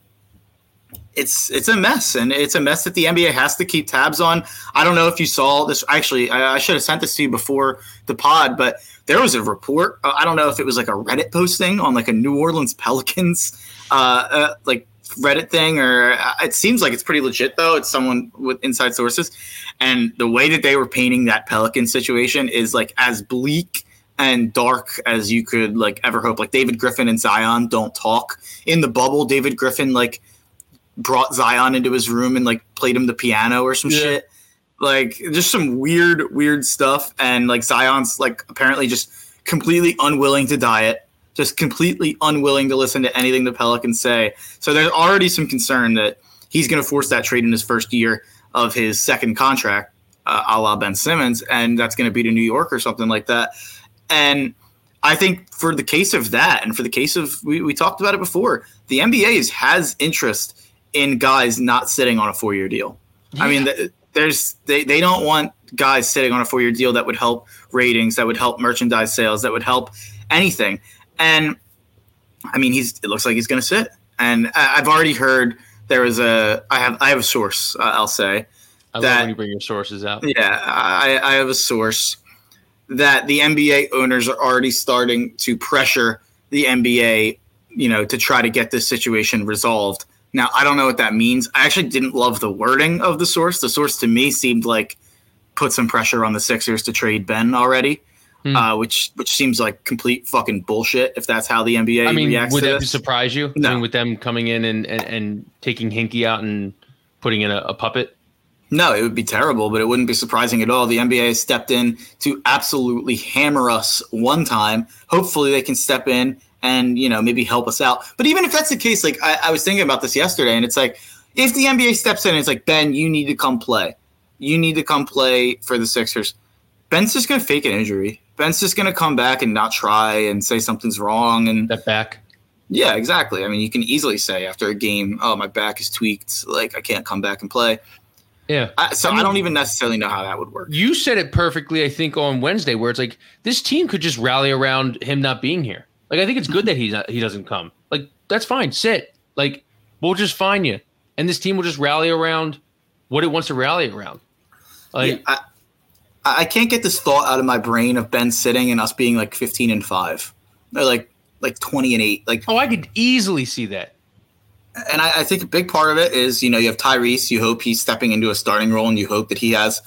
it's it's a mess, and it's a mess that the NBA has to keep tabs on. I don't know if you saw this. Actually, I, I should have sent this to you before the pod, but there was a report. uh, I don't know if it was like a Reddit posting on like a New Orleans Pelicans uh, uh, like Reddit thing, or uh, it seems like it's pretty legit though. It's someone with inside sources, and the way that they were painting that Pelican situation is like as bleak and dark as you could like ever hope. Like David Griffin and Zion don't talk in the bubble. David Griffin like brought Zion into his room and like played him the piano or some Yeah. shit. Like just some weird, weird stuff. And like Zion's like apparently just completely unwilling to diet, just completely unwilling to listen to anything the Pelicans say. So there's already some concern that he's going to force that trade in his first year of his second contract, uh, a la Ben Simmons, and that's going to be to New York or something like that. And I think for the case of that, and for the case of we, we talked about it before, the NBA is, has interest in guys not sitting on a four year deal. I mean, th- there's they, they don't want guys sitting on a four year deal that would help ratings, that would help merchandise sales, that would help anything. And I mean, he's it looks like he's going to sit. And I, I've already heard there was a I have I have a source uh, I'll say I love that- when you bring your sources out. yeah, I, I have a source that the NBA owners are already starting to pressure the NBA, you know, to try to get this situation resolved. Now, I don't know what that means. I actually didn't love the wording of the source. The source to me seemed like put some pressure on the Sixers to trade Ben already, Hmm. uh, which which seems like complete fucking bullshit if that's how the NBA I mean, reacts would that this. surprise you? No. I mean, with them coming in and, and, and taking Hinkie out and putting in a, a puppet. No, it would be terrible, but it wouldn't be surprising at all. The NBA has stepped in to absolutely hammer us one time. Hopefully, they can step in and you know maybe help us out. But even if that's the case, like I, I was thinking about this yesterday, and it's like if the NBA steps in, it's like Ben, you need to come play. You need to come play for the Sixers. Ben's just gonna fake an injury. Ben's just gonna come back and not try and say something's wrong and That back. yeah, exactly. I mean, you can easily say after a game, "Oh, my back is tweaked. Like I can't come back and play." Yeah. I, so I I, don't even necessarily know how that would work. You said it perfectly, I think, on Wednesday, where it's like this team could just rally around him not being here. Like I think it's good that he's not, he doesn't come. Like that's fine. Sit. Like we'll just find you, and this team will just rally around what it wants to rally around. Like Yeah, I, I can't get this thought out of my brain of Ben sitting and us being like 15 and five, or like like 20 and eight. Like, oh, I could easily see that. and I, I think a big part of it is you know you have Tyrese. You hope he's stepping into a starting role, and you hope that he has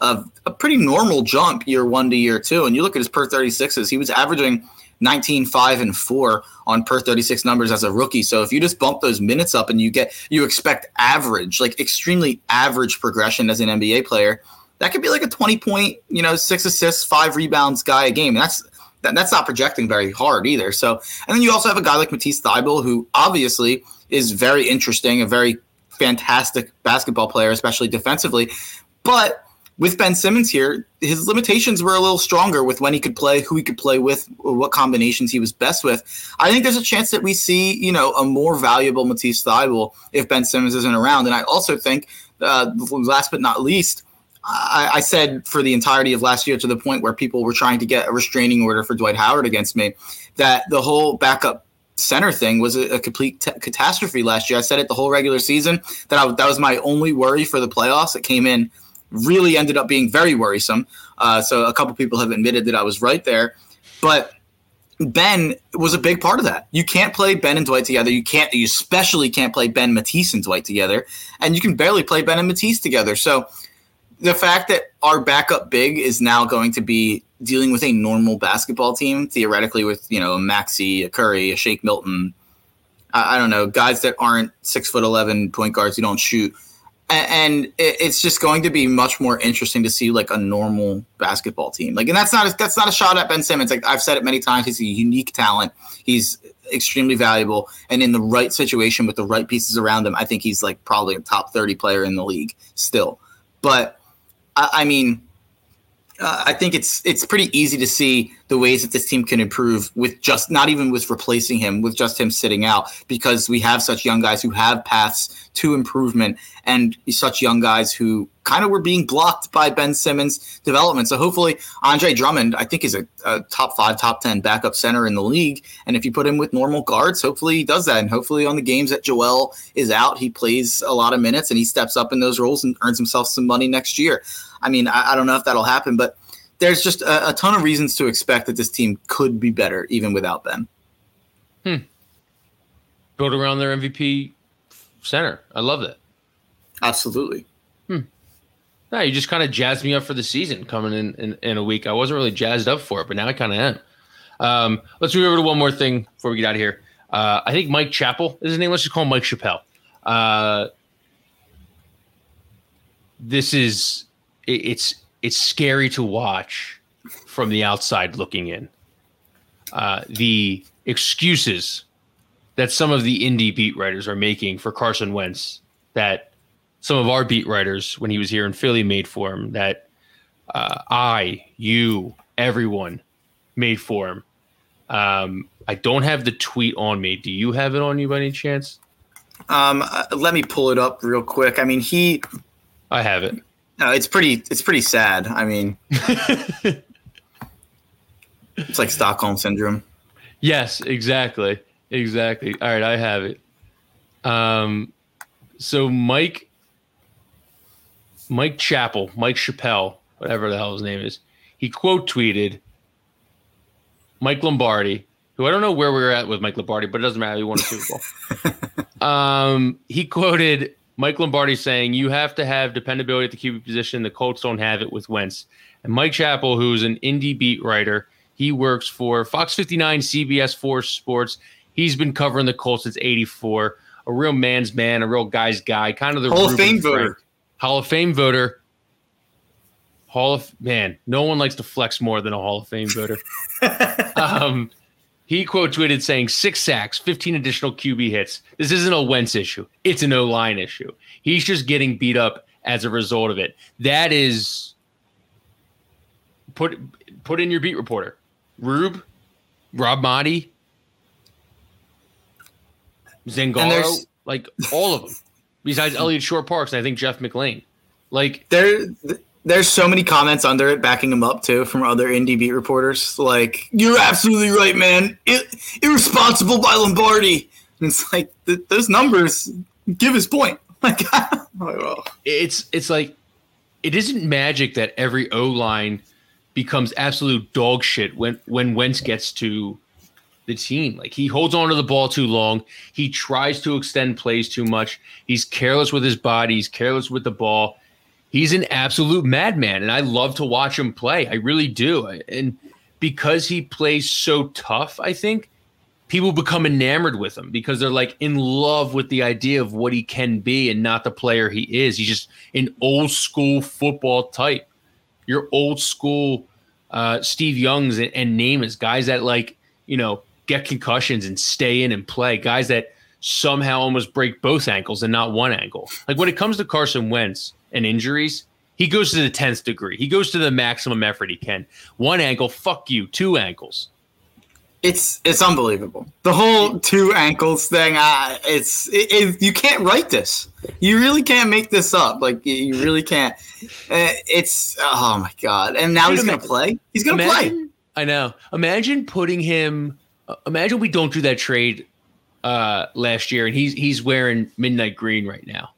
a, a pretty normal jump year one to year two. And you look at his per 36s, he was averaging 19, 5, and 4 on per 36 numbers as a rookie. So if you just bump those minutes up and you get you expect average, like extremely average progression as an NBA player, that could be like a 20 point, you know, six assists, five rebounds guy a game. And that's that, that's not projecting very hard either. So and then you also have a guy like Matisse Thybulle, who obviously is very interesting, a very fantastic basketball player, especially defensively. But with Ben Simmons here, his limitations were a little stronger with when he could play, who he could play with, what combinations he was best with. I think there's a chance that we see, you know, a more valuable Matisse Thybulle if Ben Simmons isn't around. And I also think, uh, last but not least, I, I, said for the entirety of last year to the point where people were trying to get a restraining order for Dwight Howard against me, that the whole backup center thing was a, a complete t- catastrophe last year. I said it the whole regular season that I, that was my only worry for the playoffs. It came in really ended up being very worrisome. Uh, so a couple people have admitted that I was right there, but Ben was a big part of that. You can't play Ben and Dwight together. You can't. You especially can't play Ben Matisse and Dwight together, and you can barely play Ben and Matisse together. So the fact that our backup big is now going to be dealing with a normal basketball team, theoretically with you know a Maxey, a Curry, a Shake Milton, I, I don't know guys that aren't six foot eleven point guards who don't shoot and it's just going to be much more interesting to see like a normal basketball team. Like, and that's not a, that's not a shot at Ben Simmons. Like I've said it many times, he's a unique talent. He's extremely valuable, and in the right situation with the right pieces around him, I think he's like probably a top thirty player in the league still. But I, I mean, uh, I think it's it's pretty easy to see the ways that this team can improve with just not even with replacing him, with just him sitting out, because we have such young guys who have paths to improvement and such young guys who kind of were being blocked by Ben Simmons' development. So hopefully, Andre Drummond, I think, is a, a top five, top 10 backup center in the league. And if you put him with normal guards, hopefully he does that. And hopefully, on the games that Joel is out, he plays a lot of minutes and he steps up in those roles and earns himself some money next year. I mean, I, I don't know if that'll happen, but there's just a, a, ton of reasons to expect that this team could be better even without Ben. Hmm. Build around their MVP center. I love that. Absolutely. Hmm. No, you just kind of jazzed me up for the season coming in, in, in a week. I wasn't really jazzed up for it, but now I kind of am. Um, let's move over to one more thing before we get out of here. Uh, I think Mike Chappell is his name. Let's just call him Mike Chappelle. Uh, this is it, it's it's scary to watch from the outside looking in. Uh, the excuses that some of the indie beat writers are making for Carson Wentz that some of our beat writers, when he was here in Philly, made for him, that uh, I, you, everyone made for him. Um, I don't have the tweet on me. Do you have it on you by any chance? Um, uh, let me pull it up real quick. I mean, he. I have it. No, it's pretty. It's pretty sad. I mean, it's like Stockholm syndrome. Yes, exactly, exactly. All right, I have it. Um, so Mike, Mike Chappell, Mike Chappelle, whatever the hell his name is, he quote tweeted Mike Lombardi, who I don't know where we are at with Mike Lombardi, but it doesn't matter. He won a Super Bowl. um, he quoted Mike Lombardi saying you have to have dependability at the QB position. The Colts don't have it with Wentz. And Mike Chappell, who's an indie beat writer, he works for Fox 59, CBS 4 Sports. He's been covering the Colts since 84. A real man's man, a real guy's guy, kind of the Hall Reuben of Fame Frank. voter. Hall of Fame voter. Hall of man, no one likes to flex more than a Hall of Fame voter. um, he quote tweeted saying six sacks, 15 additional QB hits. This isn't a Wentz issue. It's an O line issue. He's just getting beat up as a result of it. That is put put in your beat reporter. Rube, Rob Maaddi, Zangaro, like all of them. Besides Eliot Shorr-Parks, and I think Jeff McLane. Like there there's so many comments under it backing him up too from other indie beat reporters. Like, you're absolutely right, man. Ir- irresponsible by Lombardi. And it's like th- those numbers give his point. Like, it's it's like it isn't magic that every O line becomes absolute dog shit when when Wentz gets to the team. Like he holds on to the ball too long. He tries to extend plays too much. He's careless with his body. He's careless with the ball he's an absolute madman, and I love to watch him play. I really do. And because he plays so tough, I think people become enamored with him because they're like in love with the idea of what he can be and not the player he is. He's just an old school football type. Your old school uh, Steve Youngs and, and guys that like, you know, get concussions and stay in and play, guys that somehow almost break both ankles and not one ankle. Like when it comes to Carson Wentz and injuries, he goes to the 10th degree. He goes to the maximum effort he can. One ankle, fuck you, two ankles. It's it's unbelievable. The whole two ankles thing. Uh, it's it, it, you can't write this. You really can't make this up. Like you really can't. Uh, it's oh my god. And now Dude, he's gonna play. He's gonna play. I know. Imagine putting him. Uh, imagine we don't do that trade uh, last year, and he's he's wearing midnight green right now.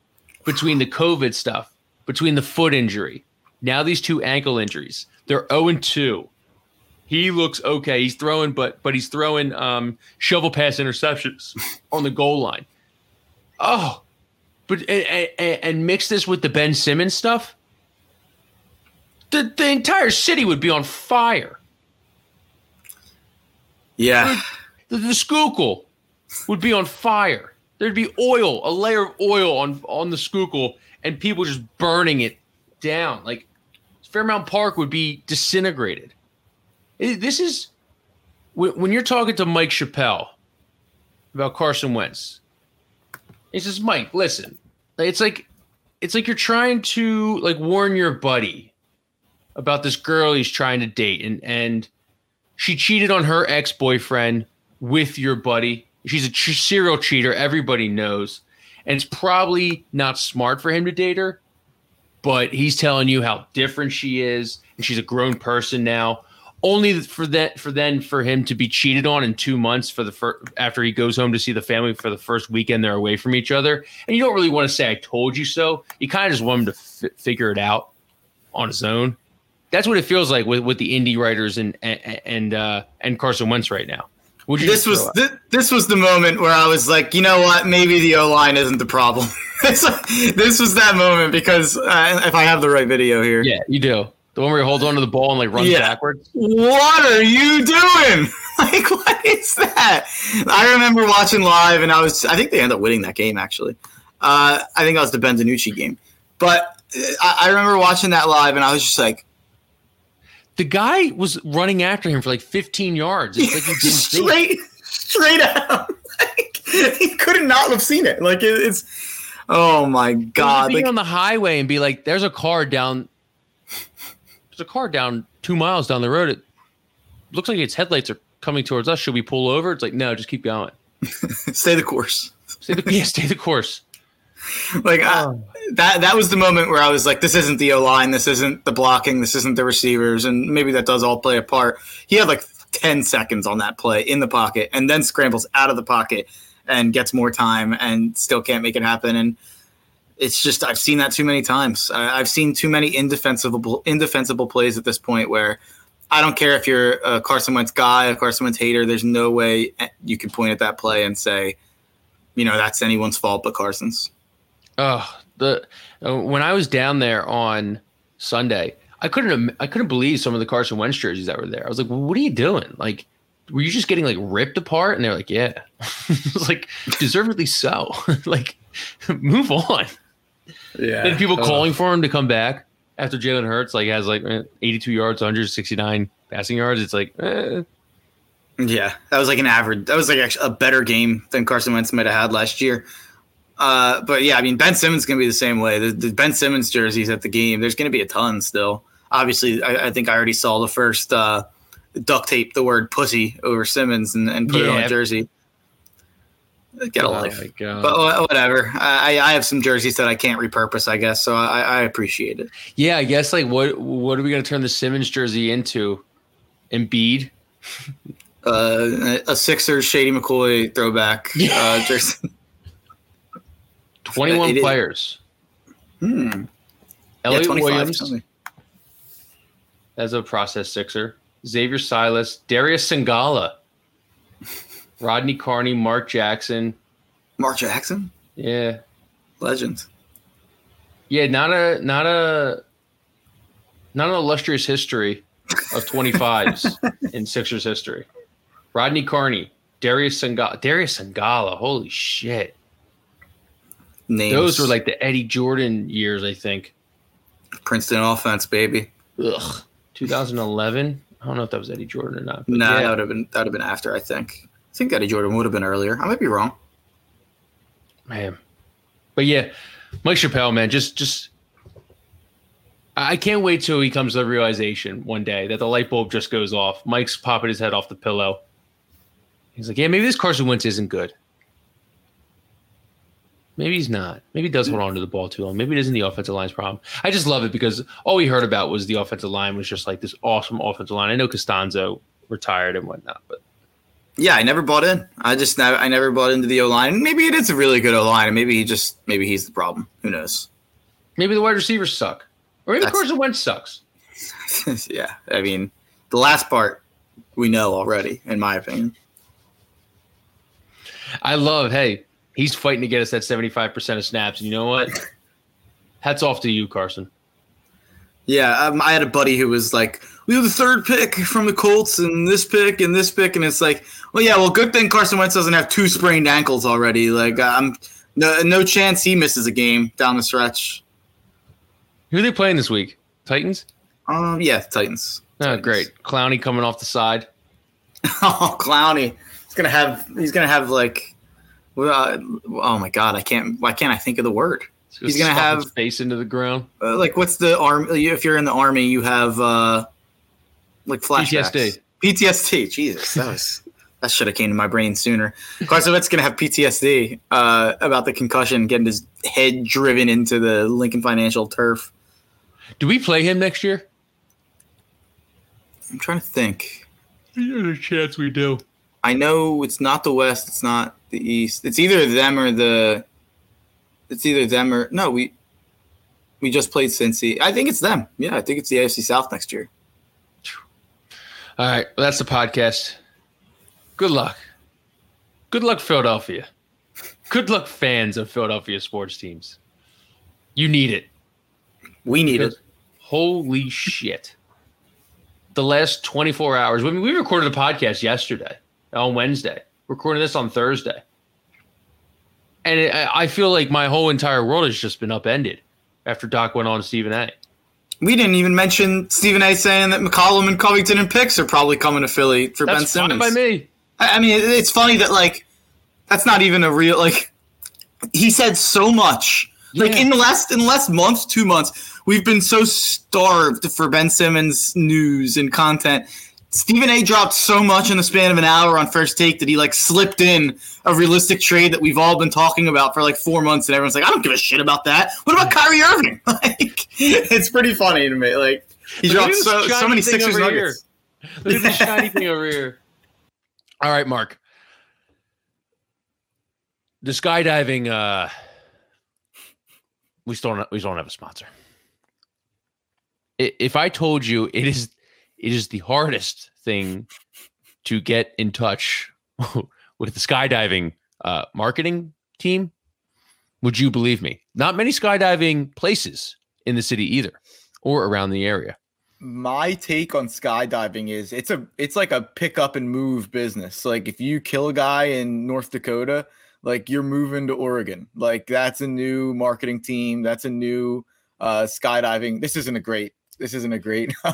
Between the COVID stuff, between the foot injury, now these two ankle injuries, they're zero oh and two he looks okay. He's throwing, but but he's throwing um, shovel pass interceptions on the goal line. Oh, but and, and, and mix this with the Ben Simmons stuff. The the entire city would be on fire. Yeah, the, the Schuylkill would be on fire. There'd be oil, a layer of oil on on the Schuylkill, and people just burning it down. Like Fairmount Park would be disintegrated. This is when you're talking to Mike Chappelle about Carson Wentz. He says, "Mike, listen, it's like it's like you're trying to like warn your buddy about this girl he's trying to date, and and she cheated on her ex boyfriend with your buddy. She's a serial cheater. Everybody knows, and it's probably not smart for him to date her. But he's telling you how different she is, and she's a grown person now." only for that for then for him to be cheated on in two months for the first after he goes home to see the family for the first weekend they're away from each other and you don't really want to say i told you so you kind of just want him to f- figure it out on his own that's what it feels like with, with the indie writers and and and, uh, and carson wentz right now this was th- this was the moment where I was like, you know what? Maybe the O line isn't the problem. this was that moment because uh, if I have the right video here, yeah, you do. The one where he holds onto the ball and like runs yeah. backwards. What are you doing? like, what is that? I remember watching live, and I was. I think they ended up winning that game. Actually, uh, I think that was the Ben DiNucci game. But uh, I, I remember watching that live, and I was just like, the guy was running after him for like 15 yards. It's like he didn't straight, straight out. like, he could not have seen it. Like it, it's. Oh my god! Be like, on the highway and be like, "There's a car down there's a car down two miles down the road. It looks like its headlights are coming towards us. Should we pull over? It's like, no, just keep going. stay the course. Stay the, yeah, stay the course. Like oh. that that was the moment where I was like, this isn't the O line, this isn't the blocking, this isn't the receivers, and maybe that does all play a part. He had like 10 seconds on that play in the pocket and then scrambles out of the pocket and gets more time and still can't make it happen. And it's just I've seen that too many times. I, have seen too many indefensible indefensible plays at this point where I don't care if you're a Carson Wentz guy, a Carson Wentz hater. There's no way you can point at that play and say, you know, that's anyone's fault but Carson's. Oh, the uh, when I was down there on Sunday, I couldn't I couldn't believe some of the Carson Wentz jerseys that were there. I was like, well, "What are you doing? Like, were you just getting like ripped apart?" And they're like, "Yeah." it was like deservedly so. like, move on. Yeah. Then people calling for him to come back after Jalen Hurts like has like eh, 82 yards, 169 passing yards. It's like, eh. yeah, that was like an average. That was like a better game than Carson Wentz might have had last year. Uh, but yeah, I mean Ben Simmons gonna be the same way. The, the Ben Simmons jerseys at the game, there's gonna be a ton still. Obviously, I, I think I already saw the first uh, duct tape the word pussy over Simmons and, and put yeah. it on a jersey. Get a oh life. But whatever. I, I have some jerseys that I can't repurpose, I guess. So I, I appreciate it. Yeah, I guess like what what are we gonna turn the Simmons jersey into? Embiid? Uh, a Sixers Shady McCoy throwback uh, jersey. Twenty one players. Hmm. Elliot yeah, Williams as a process sixer. Xavier Silas, Darius Songaila. Rodney Carney, Mark Jackson. Mark Jackson? Yeah. Legend. Yeah, not a not a not an illustrious history of 25s in Sixers history. Rodney Carney, Darius Songaila. Darius Songaila, holy shit. Names. Those were like the Eddie Jordan years, I think. Princeton offense, baby. Ugh. 2011. I don't know if that was Eddie Jordan or not. but Nah, yeah. that would have been that would have been after. I think. I think Eddie Jordan would have been earlier. I might be wrong. man. But yeah, Mike Chappelle, man, just just I can't wait till he comes to the realization one day that the light bulb just goes off. Mike's popping his head off the pillow. He's like, yeah, maybe this Carson Wentz isn't good. Maybe he's not. Maybe he does hold on to the ball too long. Maybe it isn't the offensive line's problem. I just love it because all we heard about was the offensive line was just like this awesome offensive line. I know Castonzo retired and whatnot, but Yeah, I never bought in. I just never, I never bought into the O line. Maybe it is a really good O line, and maybe he just maybe he's the problem. Who knows? maybe the wide receivers suck. Or maybe That's- Carson Wentz sucks. yeah, I mean the last part we know already, in my opinion. I love, hey, he's fighting to get us that 75% of snaps. And you know what? Hats off to you, Carson. Yeah, um, I had a buddy who was like, "We have the third pick from the Colts, and this pick, and this pick," and it's like, "Well, yeah, well, good thing Carson Wentz doesn't have two sprained ankles already. Like, I'm no, no chance he misses a game down the stretch." Who are they playing this week? Titans? Um, yeah, Titans. Oh, Titans. great. Clowney coming off the side. Oh, Clowney. He's gonna have. He's gonna have like. Well, Uh, oh my God! I can't. Why can't I think of the word? He's gonna have- his face into the ground. Uh, like, what's the arm? If you're in the army, you have uh, like flashbacks. PTSD. PTSD. Jesus, that was that should have came to my brain sooner. Carson Wentz gonna have PTSD uh, about the concussion, getting his head driven into the Lincoln Financial turf. Do we play him next year? I'm trying to think. There's a chance we do. I know it's not the West. It's not the East. It's either them or the. It's either them or no. We we just played Cincy. I think it's them. Yeah, I think it's the AFC South next year. All right. Well, that's the podcast. Good luck. Good luck, Philadelphia. Good luck, fans of Philadelphia sports teams. You need it. We need it. Holy shit. The last 24 hours. I mean, we recorded a podcast yesterday on Wednesday. Recording this on Thursday. And it, I feel like my whole entire world has just been upended after Doc went on to Stephen A. We didn't even mention Stephen A. saying that McCollum and Covington and Picks are probably coming to Philly for Ben That's fine Simmons. by me. I I mean, it- it's funny that like that's not even a real like. He said so much. Like in the last in the last month, two months, we've been so starved for Ben Simmons news and content. Stephen A. dropped so much in the span of an hour on first take that he like slipped in a realistic trade that we've all been talking about for like four months, and everyone's like, I don't give a shit about that. What about Kyrie Irving? like, it's pretty funny to me. Like he Look dropped so so many Sixers over nuggets. Look at this shiny thing over here. All right, Mark. The skydiving, uh, we still don't, we don't have a sponsor. If I told you it is it is the hardest thing to get in touch with the skydiving uh, marketing team, would you believe me? Not many skydiving places in the city either, or around the area. my take on skydiving is it's a it's like a pick up and move business. Like if you kill a guy in North Dakota, like you're moving to Oregon. Like that's a new marketing team. That's a new uh skydiving. This isn't a great. This isn't a great.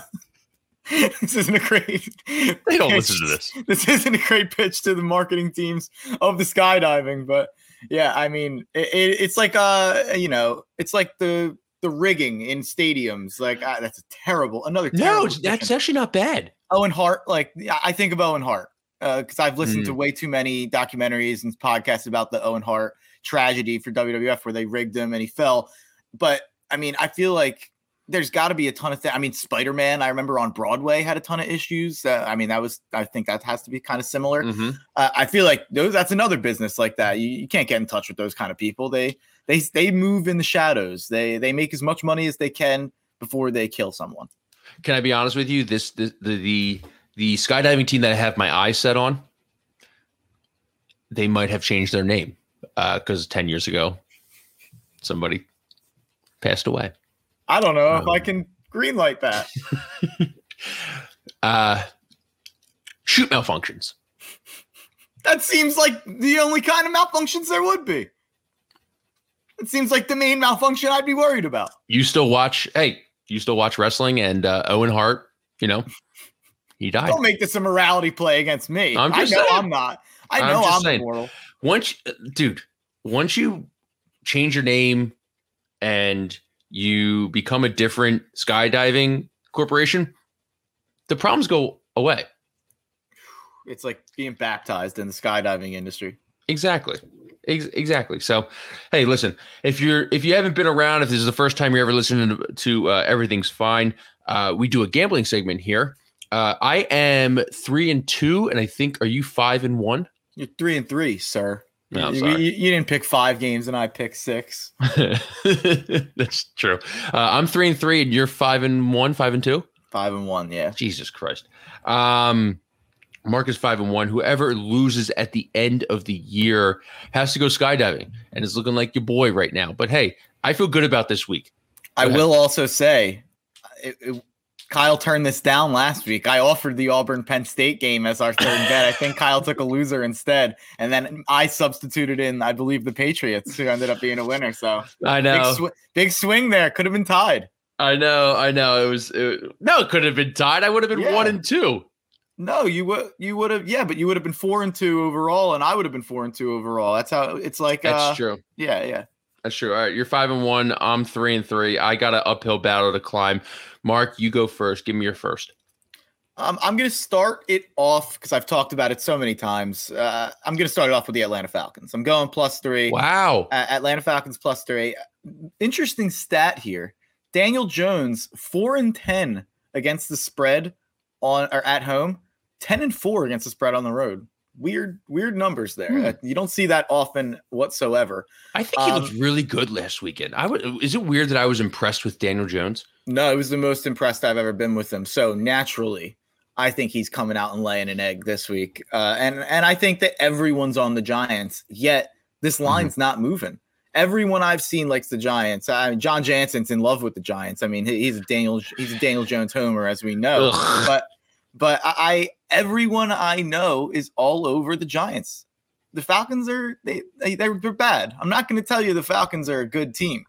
this isn't a great. They don't listen to pitch. this. This isn't a great pitch to the marketing teams of the skydiving, but yeah, I mean, it, it, it's like uh, you know, it's like the the rigging in stadiums. Like ah, that's a terrible. Another No, terrible it's, that's position. actually not bad. Owen Hart. Like I think of Owen Hart uh because I've listened Hmm. to way too many documentaries and podcasts about the Owen Hart tragedy for WWF where they rigged him and he fell. But I mean, I feel like there's got to be a ton of things. I mean, Spider Man. I remember on Broadway had a ton of issues. Uh, I mean, that was. I think that has to be kind of similar. Mm-hmm. Uh, I feel like those. That's another business like that. You, you can't get in touch with those kind of people. They they they move in the shadows. They they make as much money as they can before they kill someone. Can I be honest with you? This the the the, the skydiving team that I have my eyes set on, they might have changed their name because ten years ago, somebody passed away. I don't know if I Um, can greenlight that. Uh, shoot malfunctions. That seems like the only kind of malfunctions there would be. It seems like the main malfunction I'd be worried about. You still watch? Hey, you still watch wrestling? And uh, Owen Hart, you know, he died. Don't make this a morality play against me. I'm I just know saying. I'm not. I I'm know I'm, saying. immortal. once dude once you change your name and you become a different skydiving corporation the problems go away. It's like being baptized in the skydiving industry. exactly. Ex- exactly. So hey listen if you're if you haven't been around if this is the first time you're ever listening to, to uh, everything's fine uh, we do a gambling segment here. Uh, i am three and two and i think are you five and one? You're three and three, sir. No, you, you- you didn't pick five games and I picked six. That's true. Uh, I'm three and three, and you're five and one, five and two. Five and one, yeah. Jesus Christ. Um, Mark is five and one. Whoever loses at the end of the year has to go skydiving, and it's looking like your boy right now. But hey, I feel good about this week. I ahead. will also say, it, it- Kyle turned this down last week. I offered the Auburn Penn State game as our third bet. I think Kyle took a loser instead, and then I substituted in, I believe, the Patriots, who ended up being a winner. So I big, know, sw- big swing there. Could have been tied. I know, I know. It was it, no, it could have been tied. I would have been Yeah. one and two. No, you would you would have yeah, but you would have been four and two overall, and I would have been four and two overall. That's how it's like. That's uh, true. Yeah, yeah. That's true. All right, you're five and one. I'm three and three. I got an uphill battle to climb. Mark, you go first. Give me your first. Um, I'm going to start it off because I've talked about it so many times. Uh, I'm going to start it off with the Atlanta Falcons. I'm going plus three. Wow. Uh, Atlanta Falcons plus three. Interesting stat here. Daniel Jones four and ten against the spread on or at home, ten and four against the spread on the road. Weird, weird numbers there. Hmm. Uh, you don't see that often whatsoever. I think he looked Um, really good last weekend. I would. Is it weird that I was impressed with Daniel Jones? No, it was the most impressed I've ever been with him. So naturally, I think he's coming out and laying an egg this week. Uh, and and I think that everyone's on the Giants. Yet this line's not moving. Everyone I've seen likes the Giants. I mean, John Jansen's in love with the Giants. I mean, he's a Daniel he's a Daniel Jones homer, as we know. Ugh. But but I, I everyone I know is all over the Giants. The Falcons are they, they they're, they're bad. I'm not going to tell you the Falcons are a good team,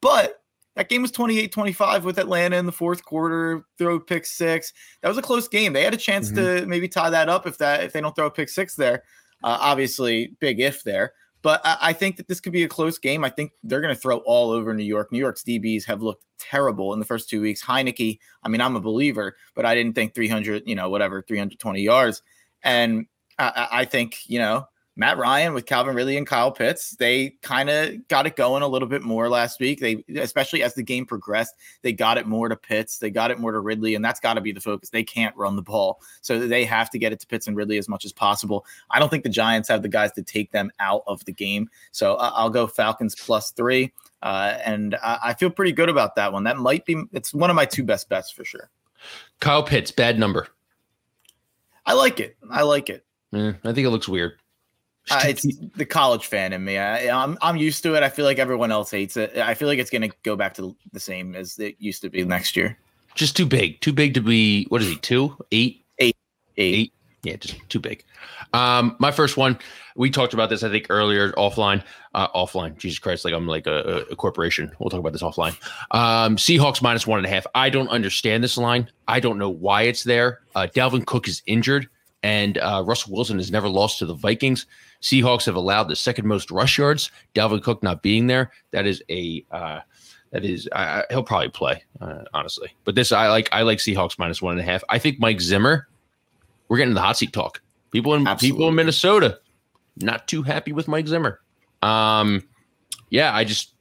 but that game was 28-25 with Atlanta in the fourth quarter. Throw pick six. That was a close game. They had a chance to maybe tie that up if that if they don't throw a pick six there. Uh, obviously, big if there. But I, I think that this could be a close game. I think they're going to throw all over New York. New York's DBs have looked terrible in the first two weeks. Heinicke, I mean, I'm a believer, but I didn't think 300, you know, whatever, 320 yards. And I I think, you know, Matt Ryan with Calvin Ridley and Kyle Pitts, they kind of got it going a little bit more last week. They, especially as the game progressed, they got it more to Pitts, they got it more to Ridley, and that's got to be the focus. They can't run the ball, so they have to get it to Pitts and Ridley as much as possible. I don't think the Giants have the guys to take them out of the game, so I'll go Falcons plus three, uh, and I-, I feel pretty good about that one. That might be it's one of my two best bets for sure. Kyle Pitts, bad number. I like it. I like it. Eh, I think it looks weird. Uh, it's the college fan in me. I, I'm I'm used to it. I feel like everyone else hates it. I feel like it's going to go back to the same as it used to be next year. just too big. Too big to be. What is he? Two, eight, Eight. eight. Yeah, just too big. Um, my first one. We talked about this, I think, earlier offline. Uh, offline. Jesus Christ, like I'm like a, a corporation. We'll talk about this offline. Um, Seahawks minus one and a half. I don't understand this line. I don't know why it's there. Uh, Dalvin Cook is injured, and uh, Russell Wilson has never lost to the Vikings. Seahawks have allowed the second most rush yards. Dalvin Cook not being there. That is a. Uh, that is, I, I- he'll probably play, uh, honestly. But this, I like. I like Seahawks minus one and a half. I think Mike Zimmer. We're getting the hot seat talk. People in people in Minnesota, not too happy with Mike Zimmer. Um, yeah, I just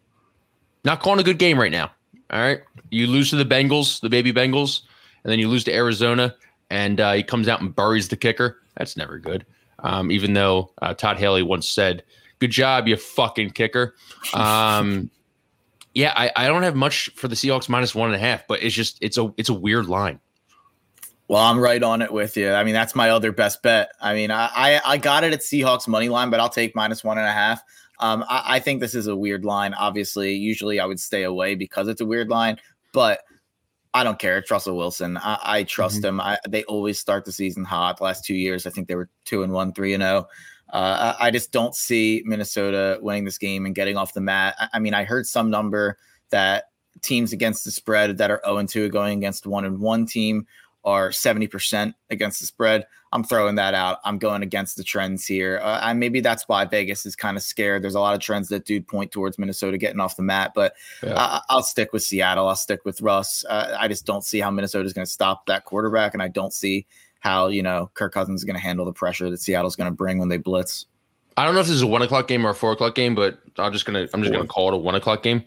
not calling a good game right now. All right, you lose to the Bengals, the baby Bengals, and then you lose to Arizona, and uh, he comes out and buries the kicker. That's never good. Um, even though uh, Todd Haley once said, "Good job, you fucking kicker." Um, yeah, I, I don't have much for the Seahawks minus one and a half, but it's just it's a it's a weird line. Well, I'm right on it with you. I mean, that's my other best bet. I mean, I I, I got it at Seahawks money line, but I'll take minus one and a half. Um, I, I think this is a weird line. Obviously, usually I would stay away because it's a weird line, but I don't care. It's Russell Wilson. I, I trust mm-hmm. him. I, they always start the season hot. Last two years, I think they were two and one, three and zero. Oh. Uh, I, I just don't see Minnesota winning this game and getting off the mat. I, I mean, I heard some number that teams against the spread that are 0 and 2 going against one and one team are 70% against the spread. I'm throwing that out. I'm going against the trends here. Uh, and maybe that's why Vegas is kind of scared. There's a lot of trends that do point towards Minnesota getting off the mat, but yeah. I, will stick with Seattle. I'll stick with Russ. Uh, I just don't see how Minnesota is going to stop that quarterback, and I don't see how you know Kirk Cousins is going to handle the pressure that Seattle's going to bring when they blitz. I don't know if this is a one o'clock game or a four o'clock game, but I'm just gonna I'm just gonna call it a one o'clock game.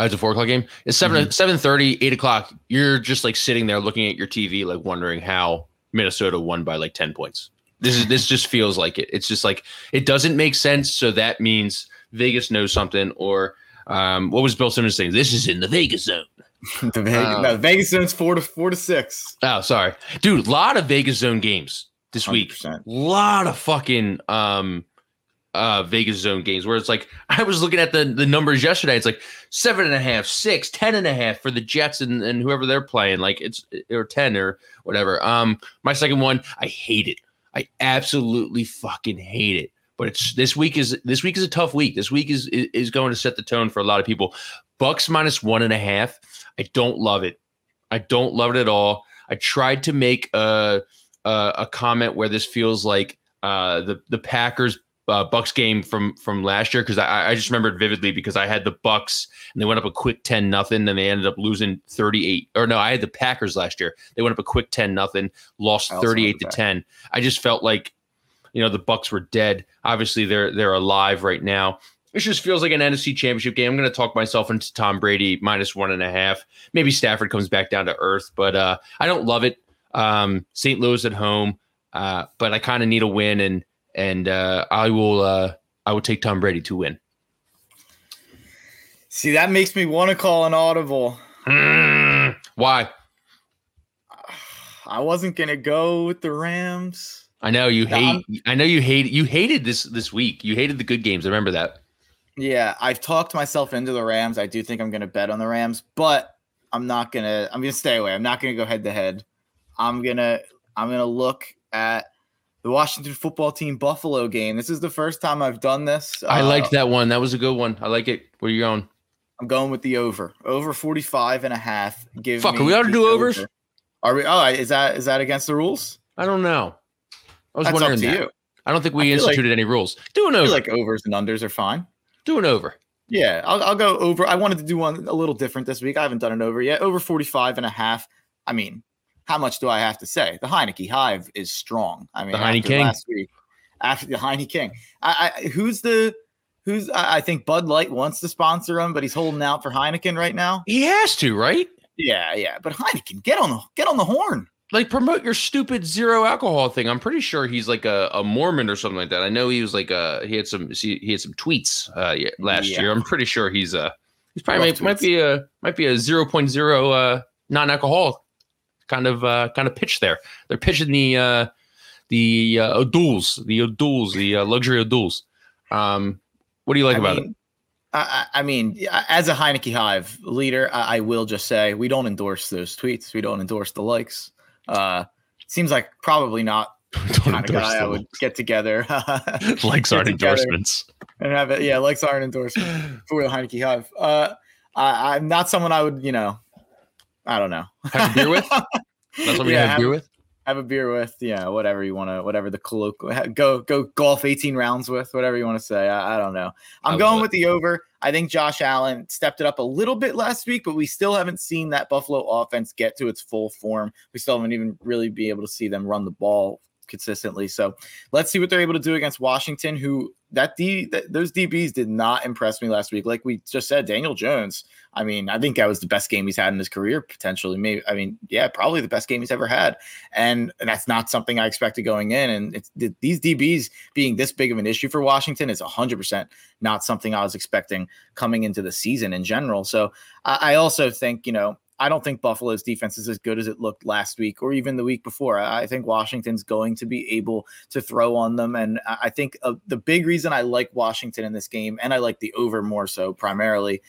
Uh, it's a four o'clock game. It's 7 mm-hmm. seven thirty, eight o'clock. You're just like sitting there looking at your TV, like wondering how Minnesota won by like ten points. This is this just feels like it. It's just like it doesn't make sense. So that means Vegas knows something. Or um, what was Bill Simmons saying? This is in the Vegas zone. the Vegas, um, no, Vegas zone's four to four to six. Oh, sorry, dude. A lot of Vegas zone games this 100%. week. A lot of fucking um uh Vegas zone games where it's like I was looking at the the numbers yesterday. It's like seven and a half, six, ten and a half for the Jets and, and whoever they're playing, like it's or ten or whatever. Um my second one, I hate it. I absolutely fucking hate it. But it's this week is this week is a tough week. This week is is going to set the tone for a lot of people. Bucs minus one and a half. I don't love it. I don't love it at all. I tried to make a a, a comment where this feels like uh, the the Packers uh, Bucs game from from last year because I, I just remembered vividly because I had the Bucs and they went up a quick ten nothing and they ended up losing thirty eight or no I had the Packers last year. They went up a quick ten nothing lost thirty eight to ten. I just felt like you know the Bucs were dead. Obviously they're they're alive right now. It just feels like an NFC Championship game. I'm going to talk myself into Tom Brady minus one and a half. Maybe Stafford comes back down to earth but uh, I don't love it. Um, St. Louis at home uh, but I kind of need a win and and uh, I will uh, I will take Tom Brady to win. See, that makes me want to call an audible. Mm, why? I wasn't gonna go with the Rams. I know you hate. i know you hate. You hated this this week. You hated the good games. I remember that. Yeah, I've talked myself into the Rams. I do think I'm gonna bet on the Rams, but I'm not gonna. I'm gonna stay away. I'm not gonna go head to head. I'm gonna. I'm gonna look at the Washington football team Buffalo game. This is the first time I've done this. I uh, liked that one. That was a good one. I like it. Where you going? I'm going with the over. Over 45 and a half. Give Fuck, are we ought to do overs? Over. Are we oh is that is that against the rules? I don't know. I was That's wondering that. You. I don't think we instituted like, any rules. Do an over. like overs and unders are fine. Do an over. Yeah, I'll, I'll go over. I wanted to do one a little different this week. I haven't done an over yet. Over 45 and a half. I mean, how much do I have to say? The Heinicke Hive is strong. I mean, the Heinicke King. last week, after the Heinicke King, I, I, who's the who's I, I think Bud Light wants to sponsor him, but he's holding out for Heineken right now. He has to, right? Yeah, yeah. But Heineken, get on the get on the horn. Like promote your stupid zero alcohol thing. I'm pretty sure he's like a, a Mormon or something like that. I know he was like a he had some he had some tweets uh last yeah. year. I'm pretty sure he's uh he's probably might, might, be a might be a 0.0 uh non-alcoholic kind of uh, kind of pitch there. They're pitching the uh, the uh, O'Douls, the O'Douls, the uh, luxury O'Douls. Um, what do you like I about mean, it? I, I, mean, as a Heinicke Hive leader, I, I, will just say we don't endorse those tweets. We don't endorse the likes. Uh, seems like probably not kind of guy I would get together. likes aren't endorsements. And have it, yeah, likes aren't endorsements for the Heinicke Hive. Uh, I, I'm not someone I would, you know, I don't know. Have a beer with? That's what we yeah, have, have beer with. Have a beer with, yeah, whatever you want to, whatever the colloquial, go go golf 18 rounds with, whatever you want to say. I, I don't know. I'm going with the over. I think Josh Allen stepped it up a little bit last week, but we still haven't seen that Buffalo offense get to its full form. We still haven't even really be able to see them run the ball consistently. So let's see what they're able to do against Washington, who that D that, those DBs did not impress me last week. Like we just said, Daniel Jones. I mean, I think that was the best game he's had in his career, potentially. Maybe I mean, yeah, probably the best game he's ever had, and, that's not something I expected going in. And these DBs being this big of an issue for Washington is hundred percent not something I was expecting coming into the season in general. So I, I also think you know I don't think Buffalo's defense is as good as it looked last week or even the week before. I think Washington's going to be able to throw on them. And I think uh, the big reason I like Washington in this game, and I like the over more so primarily,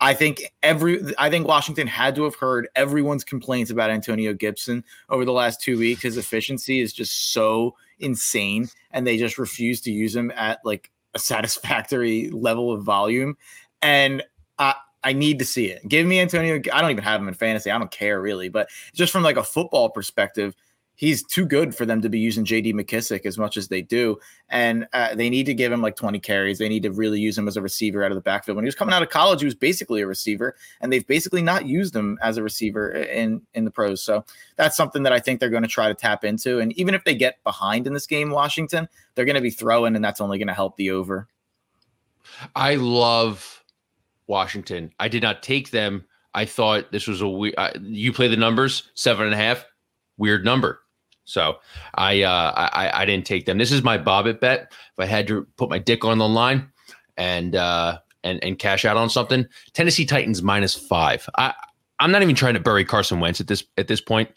I think every I think Washington had to have heard everyone's complaints about Antonio Gibson over the last two weeks. His efficiency is just so insane, and they just refuse to use him at like a satisfactory level of volume. And I need to see it. Give me Antonio. I don't even have him in fantasy. I don't care really, but just from like a football perspective, he's too good for them to be using JD McKissic as much as they do. And uh, they need to give him like 20 carries. They need to really use him as a receiver out of the backfield. When he was coming out of college, he was basically a receiver, and they've basically not used him as a receiver in in the pros. So that's something that I think they're going to try to tap into. And even if they get behind in this game, Washington, they're going to be throwing, and that's only going to help the over. I love Washington. I did not take them. I thought this was a. Uh, you play the numbers seven and a half. Weird number. So I, uh, I I didn't take them. This is my Bobbitt bet. If I had to put my dick on the line and uh, and and cash out on something, Tennessee Titans minus five. I I'm not even trying to bury Carson Wentz at this at this point,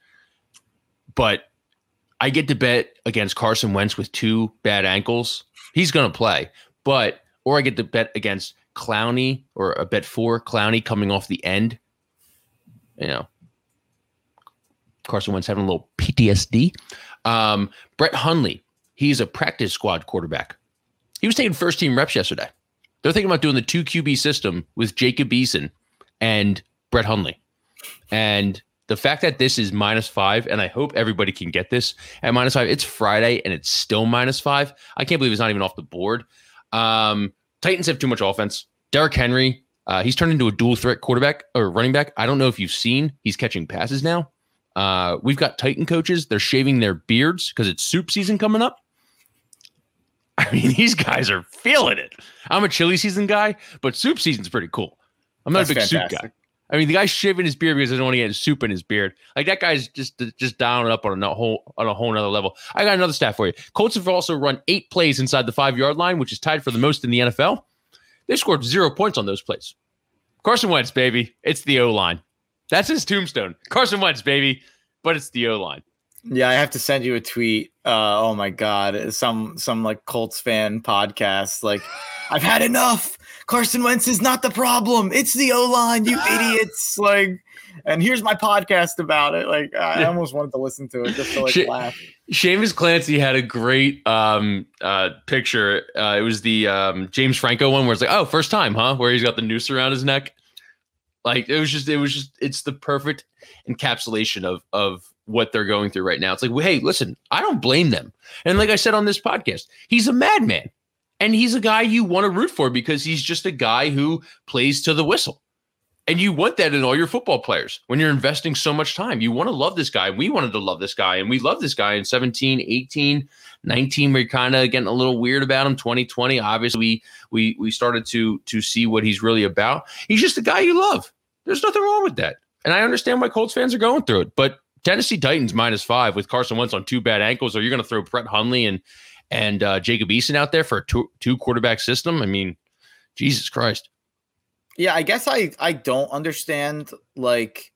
but I get to bet against Carson Wentz with two bad ankles. He's going to play, but or I get to bet against Clowney or a bet for Clowney coming off the end. You know, Carson Wentz having a little PTSD. Um, Brett Hundley, he's a practice squad quarterback. He was taking first team reps yesterday. They're thinking about doing the two QB system with Jacob Eason and Brett Hundley. And the fact that this is minus five, and I hope everybody can get this at minus five. It's Friday and it's still minus five. I can't believe it's not even off the board. Um, Titans have too much offense. Derrick Henry, uh, he's turned into a dual threat quarterback or running back. I don't know if you've seen, he's catching passes now. Uh, we've got Titan coaches. They're shaving their beards because it's soup season coming up. I mean, these guys are feeling it. I'm a chili season guy, but soup season's pretty cool. I'm not That's a big fantastic. soup guy. I mean, the guy's shaving his beard because he doesn't want to get soup in his beard. Like that guy's just just down and up on a whole on a whole nother level. I got another stat for you. Colts have also run eight plays inside the five yard line, which is tied for the most in the NFL. They scored zero points on those plays. Carson Wentz, baby, it's the O line. That's his tombstone. Carson Wentz, baby, but it's the O line. Yeah, I have to send you a tweet. Uh, oh my god, some some like Colts fan podcast. Like, I've had enough. Carson Wentz is not the problem. It's the O line, you idiots. Like, and here's my podcast about it. Like, I almost wanted to listen to it just to like Shit. laugh. Seamus Clancy had a great um, uh, picture. Uh, it was the um, James Franco one where it's like, oh, first time, huh? Where he's got the noose around his neck. Like it was just, it was just, it's the perfect encapsulation of of what they're going through right now. It's like, well, hey, listen, I don't blame them. And like I said on this podcast, he's a madman, and he's a guy you want to root for because he's just a guy who plays to the whistle. And you want that in all your football players when you're investing so much time. You want to love this guy. We wanted to love this guy, and we love this guy in 17, 18, 19. We're kind of getting a little weird about him. 2020, obviously, we we we started to to see what he's really about. He's just a guy you love. There's nothing wrong with that. And I understand why Colts fans are going through it. But Tennessee Titans minus five with Carson Wentz on two bad ankles, Are you're going to throw Brett Hundley and and uh, Jacob Eason out there for a two, two quarterback system. I mean, Jesus Christ. Yeah, I guess I I don't understand like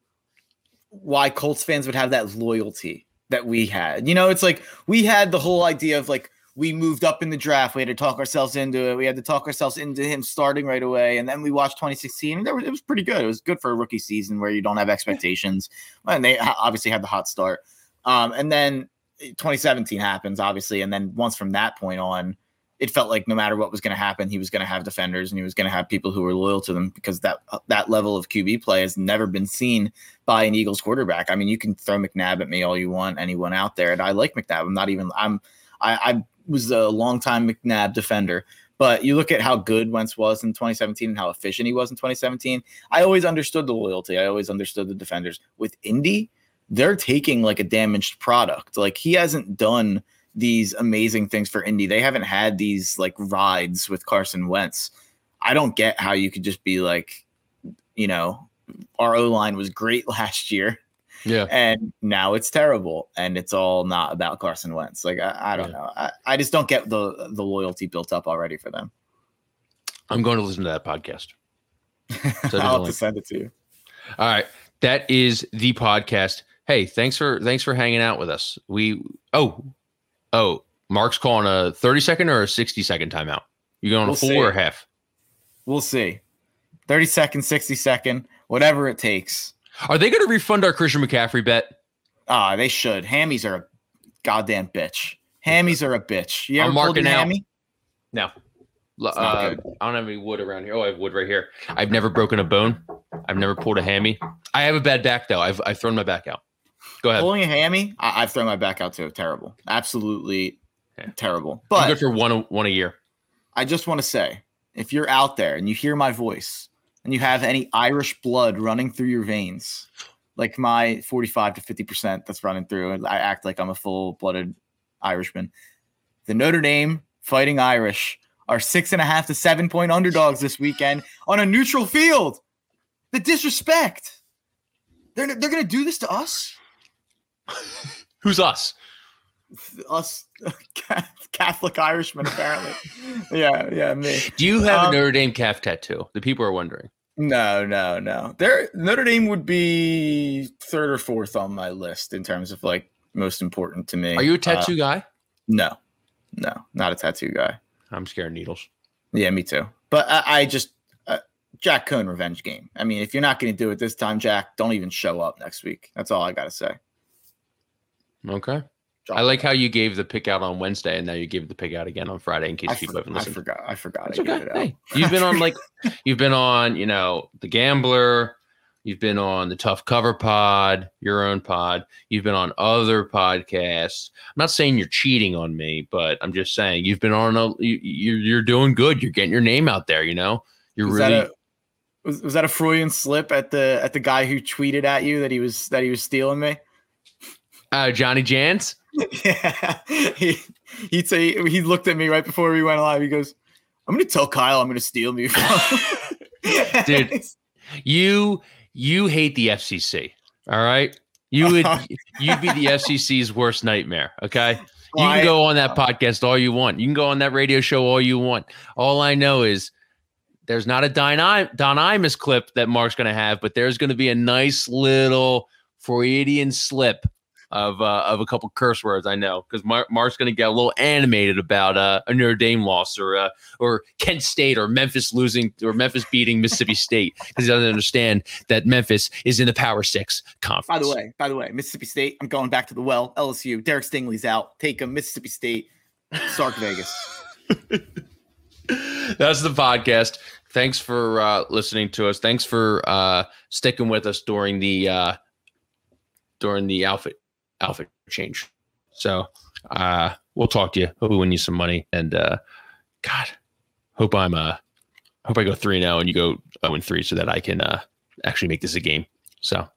why Colts fans would have that loyalty that we had. You know, it's like we had the whole idea of like we moved up in the draft. We had to talk ourselves into it. We had to talk ourselves into him starting right away. And then we watched 2016. And it was pretty good. It was good for a rookie season where you don't have expectations. And they obviously had the hot start. Um, and then 2017 happens, obviously. And then once from that point on, it felt like no matter what was going to happen, he was going to have defenders and he was going to have people who were loyal to them because that that level of QB play has never been seen by an Eagles quarterback. I mean, you can throw McNabb at me all you want, anyone out there, and I like McNabb. I'm not even. I'm. I, I was a longtime McNabb defender, but you look at how good Wentz was in 2017 and how efficient he was in 2017. I always understood the loyalty. I always understood the defenders. With Indy, they're taking like a damaged product. Like he hasn't done these amazing things for Indy. They haven't had these like rides with Carson Wentz. I don't get how you could just be like, you know, our O line was great last year Yeah. and now it's terrible and it's all not about Carson Wentz. Like I, I don't Yeah. know. I, I just don't get the the loyalty built up already for them. I'm going to listen to that podcast. a I'll have to send it to you. All right. That is the podcast. Hey, thanks for thanks for hanging out with us. We oh oh Mark's calling a 30 second or a 60 second timeout. You going We'll full see. or half? We'll see. 30 second, 60 second, whatever it takes. Are they going to refund our Christian McCaffrey bet? Ah, they should. Hammies are a goddamn bitch. Hammies are a bitch. You ever I'm marking your out. hammy? No. L- It's not Uh. I don't have any wood around here. Oh, I have wood right here. I've never broken a bone. I've never pulled a hammy. I have a bad back though. I've I've thrown my back out. Go ahead. Pulling a hammy, I- I've thrown my back out too. Terrible. Absolutely Yeah. terrible. I'm good But for one one a year. I just want to say if you're out there and you hear my voice and you have any Irish blood running through your veins, like my 45 to 50% that's running through, and I act like I'm a full blooded Irishman, the Notre Dame fighting Irish are six and a half to seven point underdogs this weekend on a neutral field. The disrespect. They're, they're going to do this to us? Who's us? Us Catholic Irishmen, apparently. yeah, yeah, me. Do you have Um, a Notre Dame calf tattoo? The people are wondering. No, no, no. There, Notre Dame would be third or fourth on my list in terms of like most important to me. Are you a Uh, tattoo guy? no, no, not a tattoo guy. I'm scared of needles. Yeah, me too. But I, I just uh, Jack Coan revenge game. I mean, if you're not going to do it this time, Jack, don't even show up next week. That's all I got to say. Okay. I like how you gave the pick out on Wednesday and now you gave the pick out again on Friday in case I, people for- haven't I listened. forgot. I forgot. It's I okay. it. Hey, you've been on like you've been on, you know, the Gambler. You've been on the Tough Cover Pod, your own pod. You've been on other podcasts. I'm not saying you're cheating on me, but I'm just saying you've been on a. You, you're you're doing good. You're getting your name out there. You know, you're Was really. that a was, was that a Freudian slip at the at the guy who tweeted at you that he was that he was stealing me? Uh, Johnny Jans. Yeah, he he'd say he looked at me right before we went live. He goes, "I'm gonna tell Kyle I'm gonna steal me." Dude. You you hate the FCC. All right. You would you'd be the FCC's worst nightmare. Okay. You can go on that podcast all you want. You can go on that radio show all you want. All I know is there's not a Don, I- Don Imus clip that Mark's going to have, but there's going to be a nice little Freudian slip of uh, of a couple curse words. I know because Mark, Mark's going to get a little animated about uh, a Notre Dame loss or uh, or Kent State or Memphis losing or Memphis beating Mississippi State because he doesn't understand that Memphis is in the Power Six conference. By the way, by the way, Mississippi State. I'm going back to the well. LSU. Derek Stingley's out. Take him. Mississippi State. Sark Vegas. That's the podcast. Thanks for uh, listening to us. Thanks for uh, sticking with us during the uh, during the outfit outfit change. So uh, we'll talk to you. Hope we win you some money. And uh, God, hope I'm uh, hope I go three now and you go zero and three so that I can uh, actually make this a game. So.